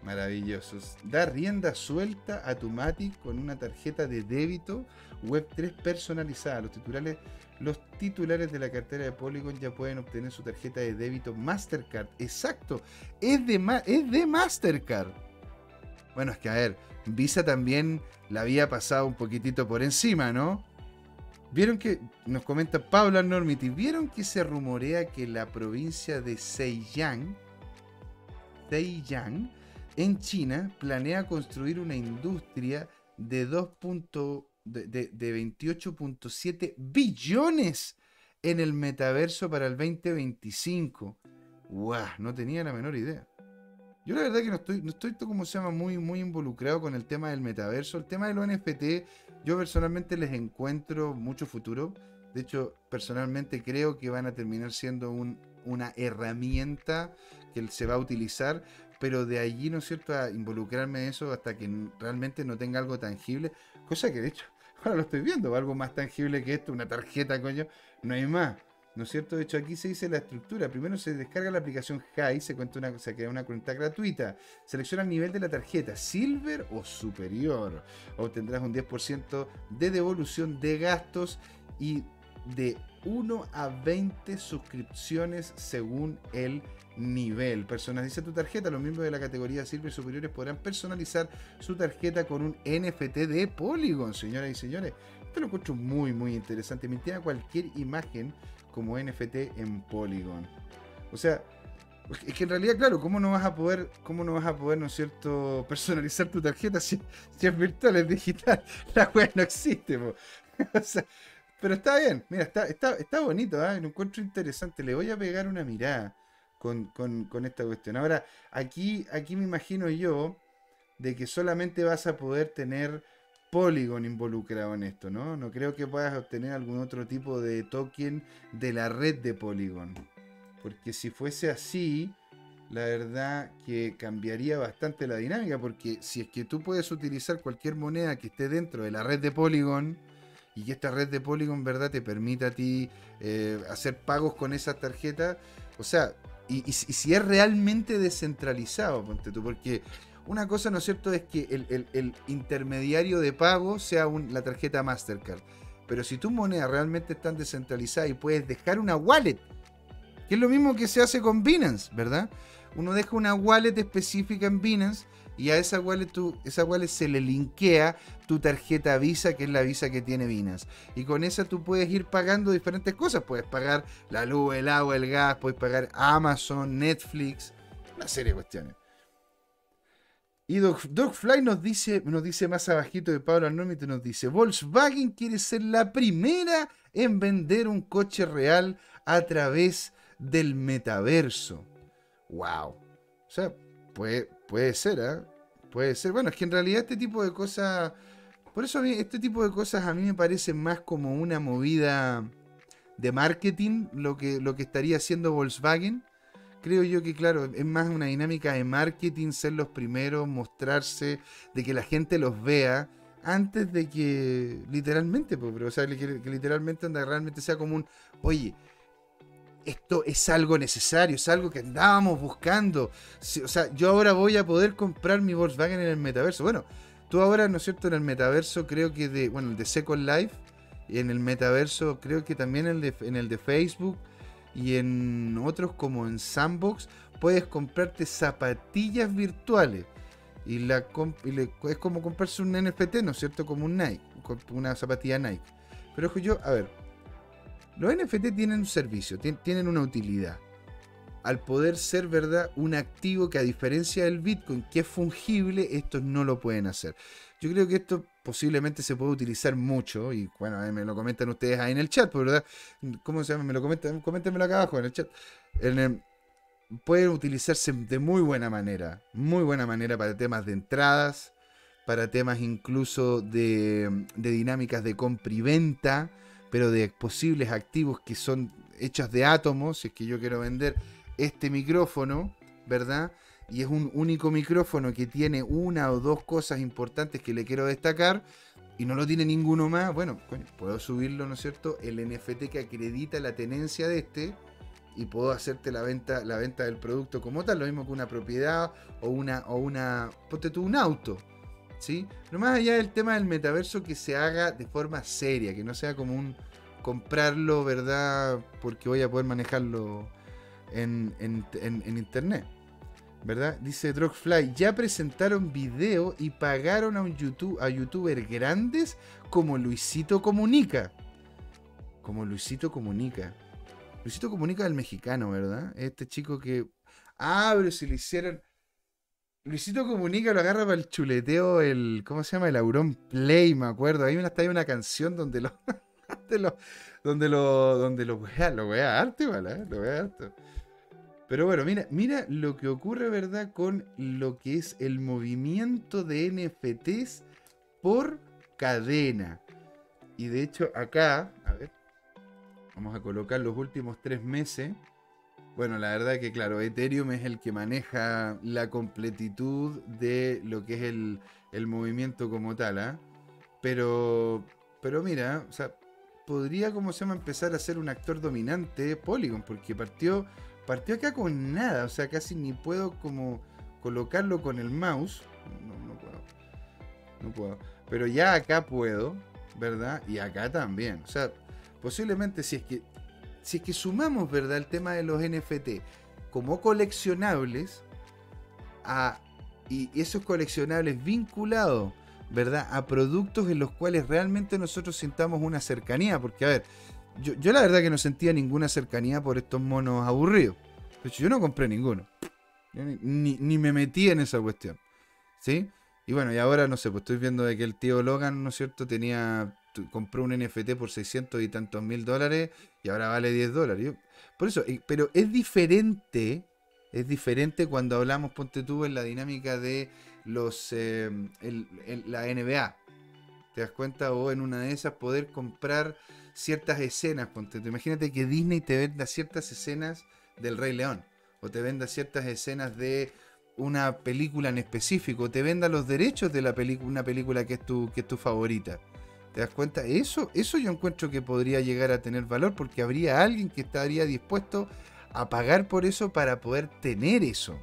Speaker 1: Maravillosos. Da rienda suelta a tu Matic con una tarjeta de débito Web3 personalizada. Los titulares, los titulares de la cartera de Polygon ya pueden obtener su tarjeta de débito Mastercard. Exacto. Es de, es de Mastercard. Bueno, es que a ver, Visa también la había pasado un poquitito por encima, ¿no? Vieron que, nos comenta Paula Normity, vieron que se rumorea que la provincia de Zhejiang, Zhejiang, en China, planea construir una industria de, de, de 28.7 billones en el metaverso para el 2025. ¡Guau! No tenía la menor idea. Yo la verdad que no estoy, no estoy como se llama, muy, muy involucrado con el tema del metaverso. El tema de los NFT, yo personalmente les encuentro mucho futuro. De hecho, personalmente creo que van a terminar siendo una herramienta que se va a utilizar pero de allí, ¿no es cierto?, a involucrarme en eso hasta que realmente no tenga algo tangible, cosa que de hecho ahora lo estoy viendo, algo más tangible que esto, una tarjeta, coño, no hay más. ¿No es cierto? De hecho, aquí se dice la estructura. Primero se descarga la aplicación HI, se, cuenta se crea una cuenta gratuita. Selecciona el nivel de la tarjeta, Silver o Superior. Obtendrás un 10% de devolución de gastos y de 1 a 20 suscripciones según el nivel. Personaliza tu tarjeta. Los miembros de la categoría Silver Superiores podrán personalizar su tarjeta con un NFT de Polygon, señoras y señores. Esto lo encuentro muy, muy interesante. Me cualquier imagen como NFT en Polygon. O sea, es que en realidad, claro, ¿cómo no vas a poder, cómo no vas a poder, ¿no es cierto, personalizar tu tarjeta si, es virtual, es digital? La web no existe, pero está bien, mira, está, está, está bonito, ¿eh? lo encuentro interesante. Le voy a pegar una mirada con, con, esta cuestión. Ahora, aquí, aquí me imagino yo de que solamente vas a poder tener Polygon involucrado en esto, ¿no? No creo que puedas obtener algún otro tipo de token de la red de Polygon. Porque si fuese así, la verdad que cambiaría bastante la dinámica. Porque si es que tú puedes utilizar cualquier moneda que esté dentro de la red de Polygon y que esta red de Polygon, ¿verdad?, te permita a ti eh, hacer pagos con esa tarjeta. O sea, y, y, si es realmente descentralizado, ponte tú, porque una cosa, ¿no es cierto?, es que el, intermediario de pago sea la tarjeta Mastercard. Pero si tus monedas realmente están descentralizadas y puedes dejar una wallet, que es lo mismo que se hace con Binance, ¿verdad? Uno deja una wallet específica en Binance y a esa wallet, esa wallet se le linkea tu tarjeta Visa, que es la Visa que tiene Binance. Y con esa tú puedes ir pagando diferentes cosas. Puedes pagar la luz, el agua, el gas, puedes pagar Amazon, Netflix, una serie de cuestiones. Y Dogfly nos dice, nos dice más abajito de Pablo Arnomite, nos dice, Volkswagen quiere ser la primera en vender un coche real a través del metaverso. Wow. O sea, puede, puede ser, ¿eh? Puede ser. Bueno, es que en realidad este tipo de cosas... Por eso a mí, este tipo de cosas a mí me parece más como una movida de marketing lo que, lo que estaría haciendo Volkswagen creo yo que, claro, es más una dinámica de marketing, ser los primeros, mostrarse, de que la gente los vea, antes de que literalmente, pues, o sea, que, literalmente anda realmente sea como un, oye, esto es algo necesario, es algo que andábamos buscando. o sea, yo ahora voy a poder comprar mi Volkswagen en el metaverso. Bueno, tú ahora, ¿no es cierto? En el metaverso creo que de, bueno, el de Second Life, en el metaverso creo que también el de, en el de Facebook y en otros como en Sandbox puedes comprarte zapatillas virtuales. Y, es como comprarse un NFT, ¿no es cierto? Como un Nike, una zapatilla Nike. Pero yo, a ver, los NFT tienen un servicio, tienen una utilidad. Al poder ser, ¿verdad? Un activo que a diferencia del Bitcoin, que es fungible, estos no lo pueden hacer. Yo creo que esto posiblemente se puede utilizar mucho, y bueno, me lo comentan ustedes ahí en el chat, pues, ¿verdad? ¿Cómo se llama? Me lo comentan, coméntenmelo acá abajo en el chat. puede utilizarse de muy buena manera, muy buena manera para temas de entradas, para temas incluso de dinámicas de compra y venta, pero de posibles activos que son hechos de átomos, si es que yo quiero vender este micrófono, ¿verdad? y es un único micrófono que tiene una o dos cosas importantes que le quiero destacar y no lo tiene ninguno más, bueno, puedo subirlo, ¿no es cierto? El NFT que acredita la tenencia de este y puedo hacerte la venta, la venta del producto como tal, lo mismo que una propiedad o una, o una, ponte tú un auto, ¿sí? Más allá del tema del metaverso que se haga de forma seria, que no sea como un comprarlo, ¿verdad? Porque voy a poder manejarlo en internet. ¿verdad? Dice Drogfly, ya presentaron video y pagaron a un YouTube, a youtuber grandes como Luisito Comunica. Como Luisito Comunica. Luisito Comunica el mexicano, ¿verdad? Este chico que. Ah, pero si le hicieron. Luisito Comunica lo agarra para el chuleteo, el. ¿Cómo se llama? El Auron Play, me acuerdo. Ahí está hay una canción donde lo. donde lo. Donde lo. Donde lo wea, lo wea arte, ¿vale? Lo wea arte. Pero bueno, mira, mira lo que ocurre, ¿verdad? Con lo que es el movimiento de NFTs por cadena. Y de hecho acá, a ver, vamos a colocar los últimos tres meses. Bueno, la verdad que claro, Ethereum es el que maneja la completitud de lo que es el, el movimiento como tal, ¿ah? Pero, pero mira, o sea, podría, como se llama, empezar a ser un actor dominante Polygon, porque partió, partió acá con nada, o sea, casi ni puedo como colocarlo con el mouse. No, no puedo. No puedo. Pero ya acá puedo, ¿verdad? Y acá también. O sea, posiblemente si es que si es que sumamos, ¿verdad?, el tema de los NFT como coleccionables a, y esos coleccionables vinculados, ¿verdad?, a productos en los cuales realmente nosotros sintamos una cercanía. Porque, a ver, yo, yo la verdad que no sentía ninguna cercanía por estos monos aburridos. De hecho, yo no compré ninguno. Ni, ni, me metí en esa cuestión. ¿Sí? Y bueno, y ahora no sé, pues estoy viendo de que el tío Logan, ¿no es cierto?, tenía compró un NFT por 600 y tantos mil dólares y ahora vale 10 dólares. por eso, eh, pero es diferente, es diferente cuando hablamos, ponte tú, en la dinámica de los em, la NBA. ¿Te das cuenta? O en una de esas poder comprar ciertas escenas, ponte tú. Imagínate que Disney te venda ciertas escenas del Rey León. O te venda ciertas escenas de una película en específico. Te venda los derechos de la una película que es tu, que es tu favorita. ¿Te das cuenta? Eso, eso yo encuentro que podría llegar a tener valor porque habría alguien que estaría dispuesto a pagar por eso para poder tener eso.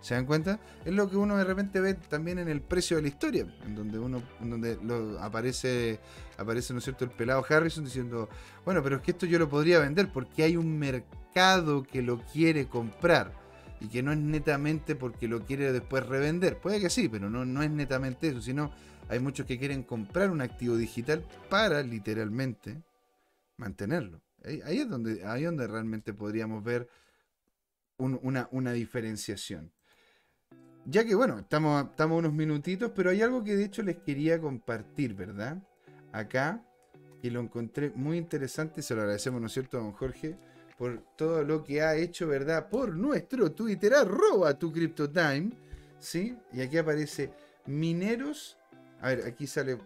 Speaker 1: ¿Se dan cuenta? Es lo que uno de repente ve también en el precio de la historia, en donde uno, en donde aparece, aparece, ¿no es cierto?, el pelado Harrison diciendo, bueno, pero es que esto yo lo podría vender porque hay un mercado que lo quiere comprar y que no es netamente porque lo quiere después revender. Puede que sí, pero no, no es netamente eso, sino hay muchos que quieren comprar un activo digital para literalmente mantenerlo. Ahí, es donde, ahí donde realmente podríamos ver una, una, diferenciación. Ya que bueno, estamos, estamos unos minutitos, pero hay algo que de hecho les quería compartir, ¿verdad? Acá, y lo encontré muy interesante, se lo agradecemos, ¿no es cierto, don Jorge? por todo lo que ha hecho, ¿verdad? Por nuestro Twitter, arroba tu CryptoTime, ¿sí? Y aquí aparece mineros a ver, aquí sale,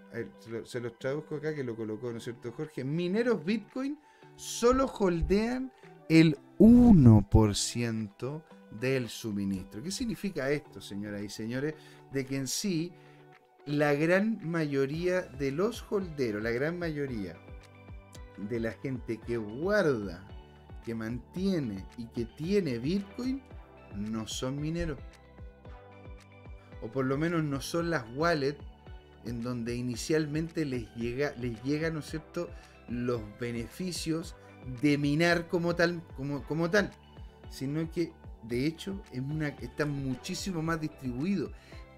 Speaker 1: se, los traduzco acá que lo colocó, ¿no es cierto, Jorge? Mineros Bitcoin solo holdean el 1% del suministro. ¿Qué significa esto, señoras y señores? De que en sí, la gran mayoría de los holderos, la gran mayoría de la gente que guarda, que mantiene y que tiene Bitcoin, no son mineros. O por lo menos no son las wallets en donde inicialmente les llega, les llega, ¿no es cierto?, los beneficios de minar como tal, como, como tal, sino que de hecho es una, está muchísimo más distribuido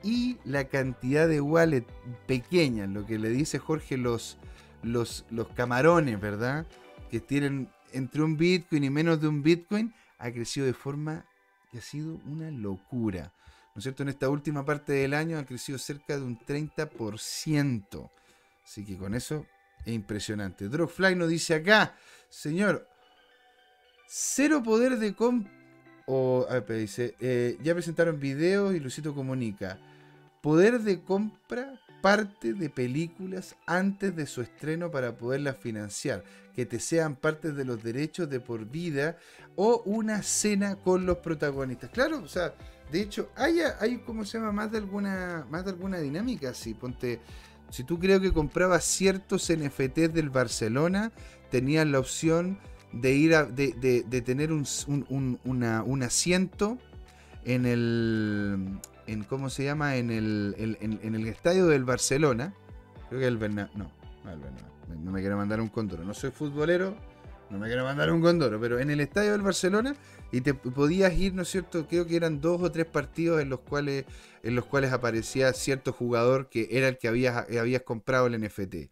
Speaker 1: y la cantidad de wallet pequeña, lo que le dice Jorge, los, los, los camarones, ¿verdad? Que tienen entre un Bitcoin y menos de un Bitcoin, ha crecido de forma que ha sido una locura. ¿No es cierto? En esta última parte del año ha crecido cerca de un 30%. Así que con eso es impresionante. Drogfly nos dice acá, señor, cero poder de comp... O, dice, eh, ya presentaron videos y Lucito comunica. Poder de compra parte de películas antes de su estreno para poderlas financiar, que te sean parte de los derechos de por vida o una cena con los protagonistas. Claro, o sea, de hecho, hay, hay como se llama, más de alguna, más de alguna dinámica. Si ponte, si tú creo que comprabas ciertos NFTs del Barcelona, tenías la opción de ir a, de, de, tener un, un, asiento en el, en cómo se llama, en el, en, el estadio del Barcelona. Creo que el Bernabéu, no, no, el. No me quiero mandar un condoro. No soy futbolero, no me quiero mandar un condoro, pero en el estadio del Barcelona y te podías ir, ¿no es cierto? Creo que eran dos o tres partidos en los cuales, en los cuales aparecía cierto jugador que era el que habías, habías comprado el NFT.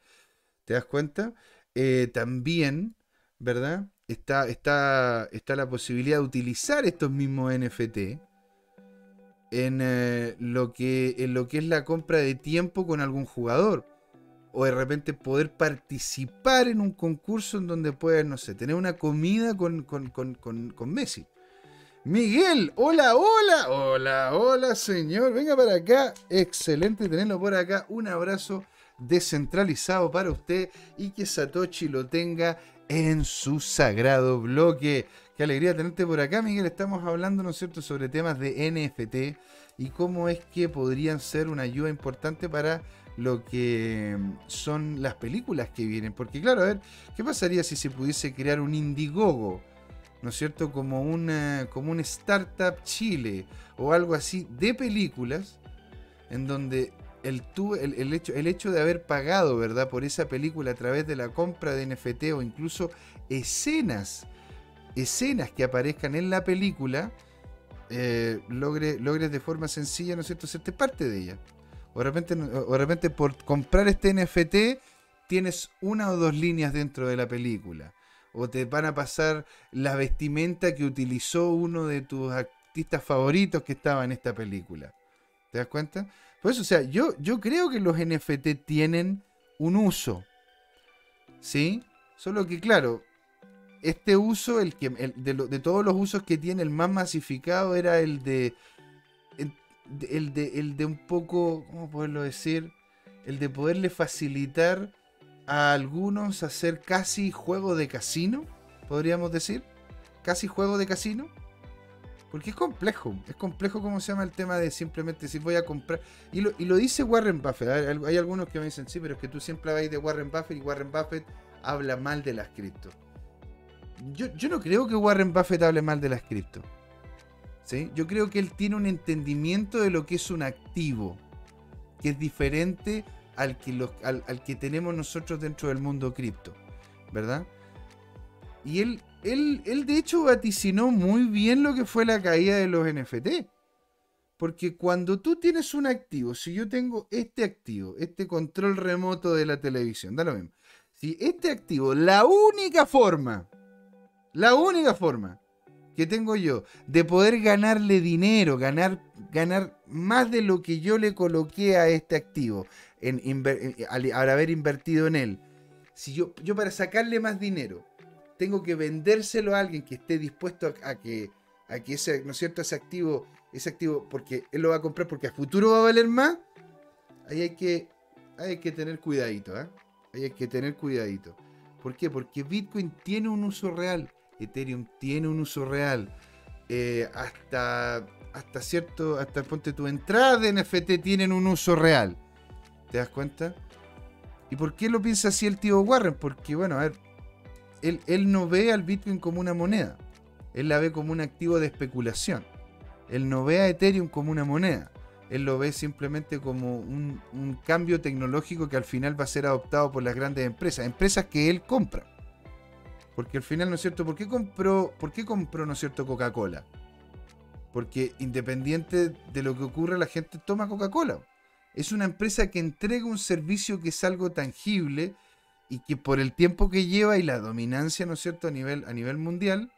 Speaker 1: ¿Te das cuenta? Eh, también, ¿verdad? Está, está, está la posibilidad de utilizar estos mismos NFT en, eh, lo que, en lo que es la compra de tiempo con algún jugador o de repente poder participar en un concurso en donde puedas, no sé, tener una comida con, con, Messi. Miguel, hola, hola, hola, hola señor, venga para acá, excelente tenerlo por acá, un abrazo descentralizado para usted y que Satoshi lo tenga en su sagrado bloque. Qué alegría tenerte por acá, Miguel. Estamos hablando, ¿no es cierto?, sobre temas de NFT y cómo es que podrían ser una ayuda importante para lo que son las películas que vienen. Porque claro, a ver, ¿qué pasaría si se pudiese crear un Indiegogo? ¿No es cierto? Como, una, como un Startup Chile o algo así de películas en donde el, el, hecho, el hecho de haber pagado, ¿verdad? Por esa película a través de la compra de NFT o incluso escenas, escenas que aparezcan en la película, eh, logre, logres de forma sencilla, ¿no es cierto?, serte parte de ella. O de, repente, o repente por comprar este NFT tienes una o dos líneas dentro de la película. O te van a pasar la vestimenta que utilizó uno de tus artistas favoritos que estaba en esta película. ¿Te das cuenta? Pues, o sea, yo, yo creo que los NFT tienen un uso. ¿Sí? Solo que, claro, este uso, el que, de, de, todos los usos que tiene, el más masificado era el de, el, de. El de un poco. ¿Cómo poderlo decir? El de poderle facilitar a algunos hacer casi juego de casino, podríamos decir. Casi juego de casino. Porque es complejo, es complejo como se llama el tema de simplemente si voy a comprar. Y lo, y lo dice Warren Buffett. Hay, algunos que me dicen, sí, pero es que tú siempre vais de Warren Buffett y Warren Buffett habla mal de las cripto. Yo, yo no creo que Warren Buffett hable mal de las cripto. Yo creo que él tiene un entendimiento de lo que es un activo, que es diferente al que, al, que tenemos nosotros dentro del mundo cripto, ¿verdad? Y él él, de hecho vaticinó muy bien lo que fue la caída de los NFT. Porque cuando tú tienes un activo, si yo tengo este activo, este control remoto de la televisión, da lo mismo. Si este activo, la única forma, la única forma que tengo yo de poder ganarle dinero, ganar, ganar más de lo que yo le coloqué a este activo en, al, haber invertido en él, si yo, yo para sacarle más dinero tengo que vendérselo a alguien que esté dispuesto a, que, a que ese, ¿no es cierto? ese activo, ese activo, porque él lo va a comprar porque a futuro va a valer más, ahí hay que, hay que tener cuidadito, ¿eh? Ahí hay que tener cuidadito. ¿Por qué? Porque Bitcoin tiene un uso real, Ethereum tiene un uso real. Eh, hasta, hasta cierto, hasta ponte tu entrada de NFT tienen un uso real. ¿Te das cuenta? ¿Y por qué lo piensa así el tío Warren? Porque, bueno, a ver, él, no ve al Bitcoin como una moneda. Él la ve como un activo de especulación. Él no ve a Ethereum como una moneda. Él lo ve simplemente como un, cambio tecnológico que al final va a ser adoptado por las grandes empresas. Empresas que él compra. Porque al final, ¿no es cierto? ¿Por qué compró, por qué compró ¿no es cierto, Coca-Cola? Porque independiente de lo que ocurra, la gente toma Coca-Cola. Es una empresa que entrega un servicio que es algo tangible y que por el tiempo que lleva y la dominancia, ¿no es cierto?, a nivel, a nivel mundial,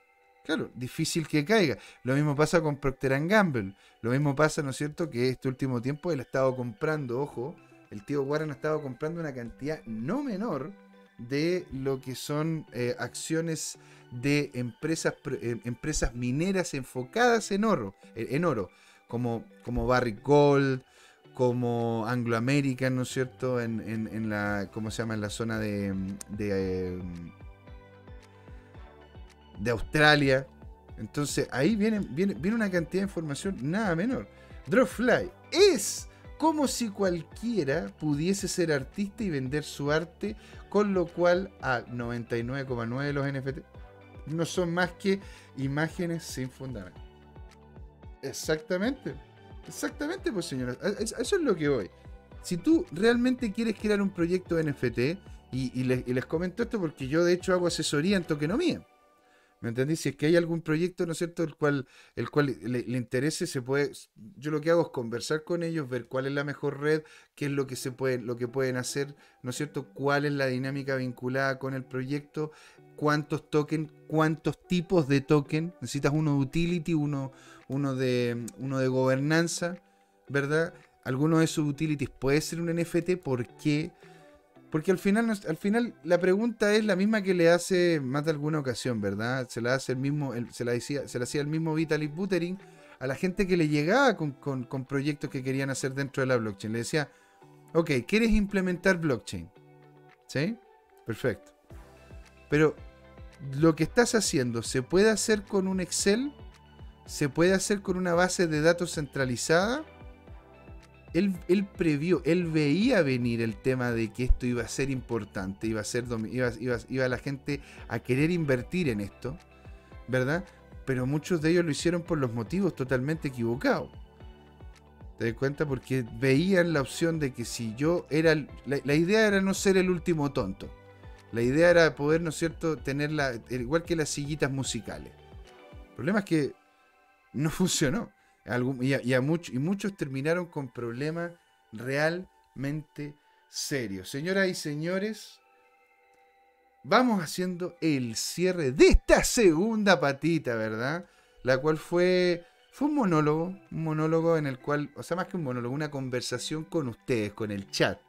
Speaker 1: claro, difícil que caiga. Lo mismo pasa con Procter Gamble. Lo mismo pasa, ¿no es cierto?, que este último tiempo él ha estado comprando, ojo, el tío Warren ha estado comprando una cantidad no menor de lo que son eh, acciones de empresas, eh, empresas mineras enfocadas en oro, en oro como, como Barrick Gold, como Anglo American, ¿no es cierto? En, la, ¿cómo se llama? En la zona de, de, de Australia. Entonces ahí viene, viene, una cantidad de información nada menor. Dropfly es como si cualquiera pudiese ser artista y vender su arte, con lo cual a 99,9 de los NFT no son más que imágenes sin fundamento. Exactamente. Exactamente, pues señora. Eso es lo que voy. Si tú realmente quieres crear un proyecto NFT, y, les, comento esto porque yo de hecho hago asesoría en tokenomía. ¿Me entendí? Si es que hay algún proyecto, ¿no es cierto?, el cual, el cual le, interese, se puede. Yo lo que hago es conversar con ellos, ver cuál es la mejor red, qué es lo que se puede, lo que pueden hacer, ¿no es cierto? cuál es la dinámica vinculada con el proyecto, cuántos tokens, cuántos tipos de token. Necesitas uno de utility, uno, uno de, uno de gobernanza, ¿verdad? Alguno de esos utilities puede ser un NFT, ¿por qué? Al final, al final la pregunta es la misma que le hace más de alguna ocasión, ¿verdad? Se la hace el mismo, se la decía, se la hacía el mismo Vitalik Buterin a la gente que le llegaba con, con, proyectos que querían hacer dentro de la blockchain. Le decía, ok, ¿quieres implementar blockchain? ¿Sí? Perfecto. Pero lo que estás haciendo se puede hacer con un Excel, se puede hacer con una base de datos centralizada. Él, previó, él veía venir el tema de que esto iba a ser importante, iba a ser iba, iba, iba la gente a querer invertir en esto, ¿verdad? Pero muchos de ellos lo hicieron por los motivos totalmente equivocados. ¿Te das cuenta? Porque veían la opción de que si yo era. La, idea era no ser el último tonto. La idea era poder, ¿no es cierto?, tenerla. Igual que las sillitas musicales. El problema es que no funcionó. Y, muchos terminaron con problemas realmente serios. Señoras y señores, vamos haciendo el cierre de esta segunda patita, ¿verdad? La cual fue fue un monólogo, un monólogo en el cual, o sea, más que un monólogo, una conversación con ustedes, con el chat.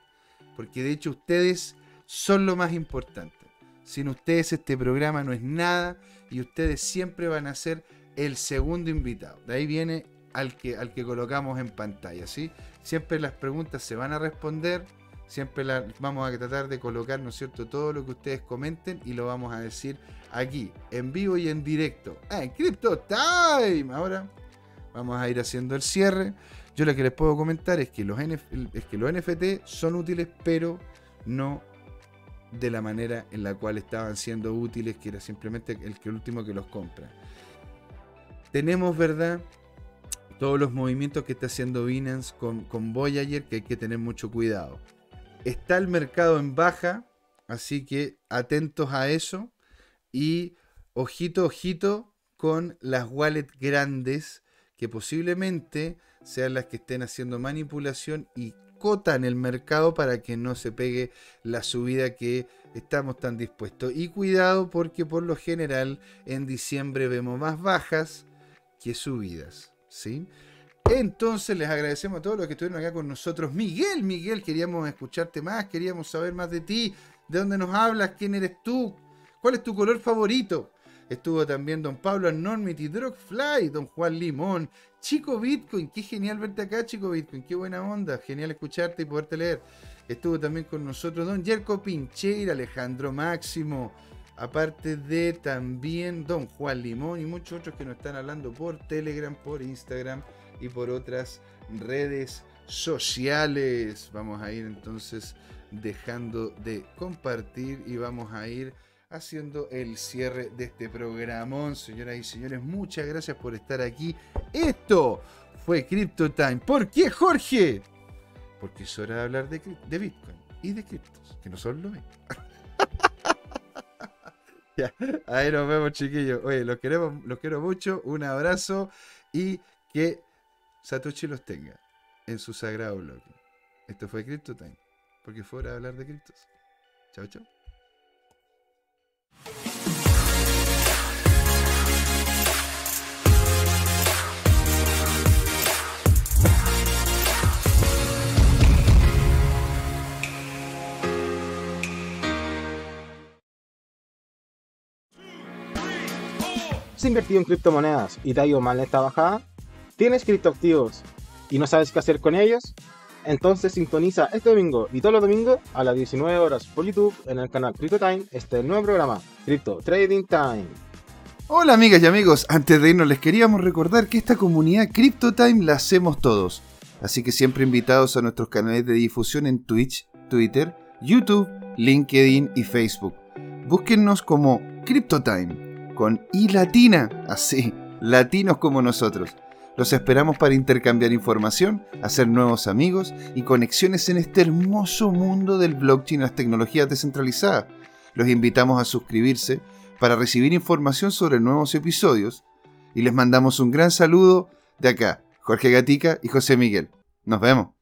Speaker 1: Porque de hecho ustedes son lo más importante. Sin ustedes este programa no es nada y ustedes siempre van a ser el segundo invitado. De ahí viene al que, al que colocamos en pantalla, ¿sí? Siempre las preguntas se van a responder, siempre vamos a tratar de colocar, ¿no es cierto?, todo lo que ustedes comenten y lo vamos a decir aquí, en vivo y en directo. Ah, en Crypto Time. Ahora Vamos a ir haciendo el cierre. Yo lo que les puedo comentar es que los, es que los NFT son útiles, pero no de la manera en la cual estaban siendo útiles, que era simplemente el, que último que los compra. Tenemos, ¿verdad? Todos los movimientos que está haciendo Binance con, con Voyager, que hay que tener mucho cuidado. Está el mercado en baja, así que atentos a eso. Y ojito, ojito con las wallets grandes que posiblemente sean las que estén haciendo manipulación y cotan el mercado para que no se pegue la subida que estamos tan dispuestos. Y cuidado porque por lo general en diciembre vemos más bajas que subidas. ¿Sí? Entonces les agradecemos a todos los que estuvieron acá con nosotros. Miguel, Miguel, queríamos escucharte más, queríamos saber más de ti, de dónde nos hablas, quién eres tú, cuál es tu color favorito. Estuvo también don Pablo Enormity, Drogfly, don Juan Limón, Chico Bitcoin. Qué genial verte acá, Chico Bitcoin. Qué buena onda. Genial escucharte y poderte leer. Estuvo también con nosotros don Jerko Pincheira, Alejandro Máximo. Aparte de también don Juan Limón y muchos otros que nos están hablando por Telegram, por Instagram y por otras redes sociales. Vamos a ir entonces dejando de compartir y vamos a ir haciendo el cierre de este programón. Señoras y señores, muchas gracias por estar aquí. Esto fue Crypto Time. ¿Por qué, Jorge? Porque es hora de hablar de, Bitcoin y de criptos, que no son lo mismo. ya, ahí nos vemos, chiquillos. Oye, los queremos, los quiero mucho. Un abrazo y que Satoshi los tenga en su sagrado bloque. Esto fue Crypto Time, porque fue hora de hablar de criptos. Chao, chao.
Speaker 2: ¿Has invertido en criptomonedas y te ha ido mal esta bajada? ¿Tienes criptoactivos y no sabes qué hacer con ellos? Entonces sintoniza este domingo y todos los domingos a las 19 horas por YouTube en el canal Crypto Time este nuevo programa, Crypto Trading Time.
Speaker 1: Hola amigas y amigos, antes de irnos les queríamos recordar que esta comunidad Crypto Time la hacemos todos. Así que siempre invitados a nuestros canales de difusión en Twitch, Twitter, YouTube, LinkedIn y Facebook. Búsquennos como CryptoTime, con latina, así, latinos como nosotros. Los esperamos para intercambiar información, hacer nuevos amigos y conexiones en este hermoso mundo del blockchain y las tecnologías descentralizadas. Los invitamos a suscribirse para recibir información sobre nuevos episodios y les mandamos un gran saludo de acá, Jorge Gatica y José Miguel. Nos vemos.